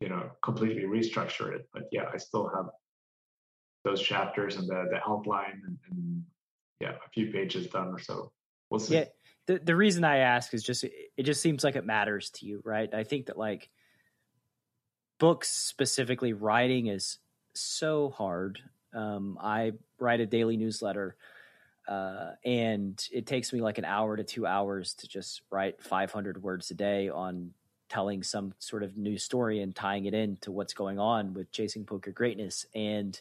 you know completely restructure it. But yeah, I still have those chapters and the the outline and, and yeah, a few pages done or so. We'll see. Yeah, the the reason I ask is just it just seems like it matters to you, right? I think that like books specifically writing is so hard. Um, I write a daily newsletter uh, and it takes me like an hour to two hours to just write 500 words a day on telling some sort of new story and tying it into what's going on with chasing poker greatness. And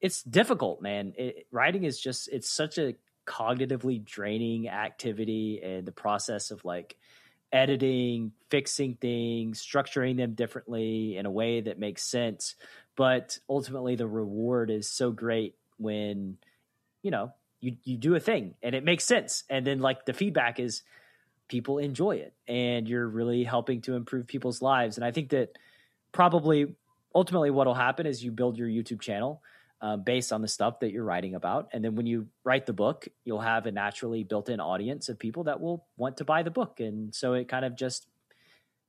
it's difficult man. It, writing is just it's such a cognitively draining activity and the process of like editing fixing things structuring them differently in a way that makes sense. But ultimately the reward is so great when you know you you do a thing and it makes sense. And then like the feedback is people enjoy it and you're really helping to improve people's lives. And i think that probably ultimately what will happen is you build your youtube channel uh, based on the stuff that you're writing about. And then when you write the book you'll have a naturally built-in audience of people that will want to buy the book. And so it kind of just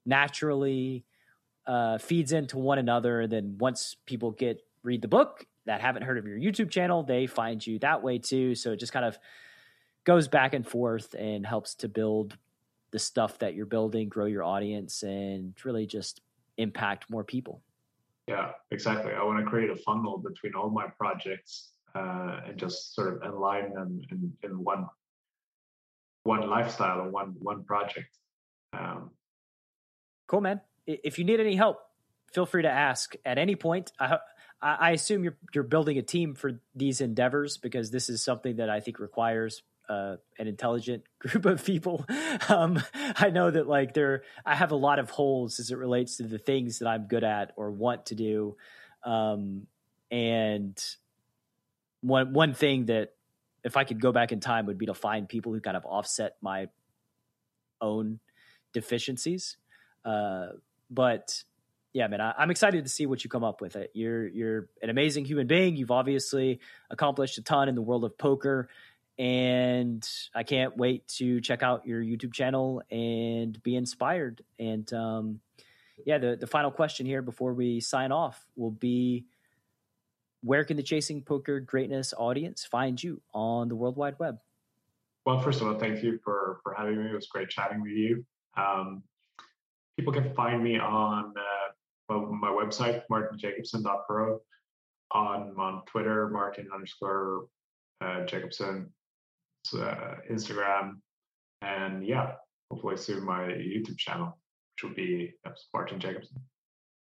naturally uh, feeds into one another. And then once people get read the book that haven't heard of your YouTube channel, they find you that way too. So it just kind of goes back and forth and helps to build the stuff that you're building, grow your audience, and really just impact more people. Yeah, exactly. I want to create a funnel between all my projects uh, and just sort of align them in, in one one lifestyle and one one project. Um, cool, man. If you need any help, feel free to ask at any point. I, I, assume you're you're building a team for these endeavors because this is something that I think requires uh, an intelligent (laughs) group of people. Um, I know that like there, I have a lot of holes as it relates to the things that I'm good at or want to do, um, and one one thing that if I could go back in time would be to find people who kind of offset my own deficiencies. Uh, but yeah, man, I, am excited to see what you come up with. It. You're you're an amazing human being. You've obviously accomplished a ton in the world of poker, and I can't wait to check out your YouTube channel and be inspired. And um, yeah, the the final question here before we sign off will be. Where can the Chasing Poker Greatness audience find you on the World Wide Web? Well, first of all, thank you for for having me. It was great chatting with you. Um, people can find me on uh, my website, martinjacobson.pro, on on Twitter, Martin underscore uh, Jacobson, uh, Instagram, and yeah, hopefully soon my YouTube channel, which will be Martin Jacobson.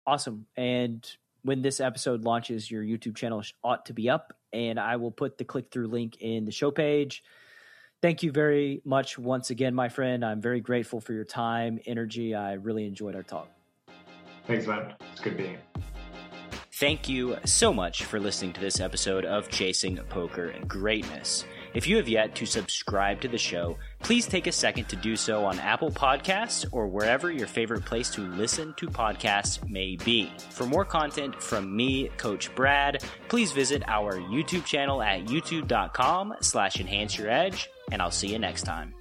Awesome. And when this episode launches, your YouTube channel ought to be up, and I will put the click through link in the show page. Thank you very much once again, my friend. I'm very grateful for your time, energy. I really enjoyed our talk. Thanks, man. It's good being here. Thank you so much for listening to this episode of Chasing Poker Greatness. If you have yet to subscribe to the show, please take a second to do so on Apple Podcasts or wherever your favorite place to listen to podcasts may be. For more content from me, Coach Brad, please visit our YouTube channel at youtube.com slash enhance your edge, and I'll see you next time.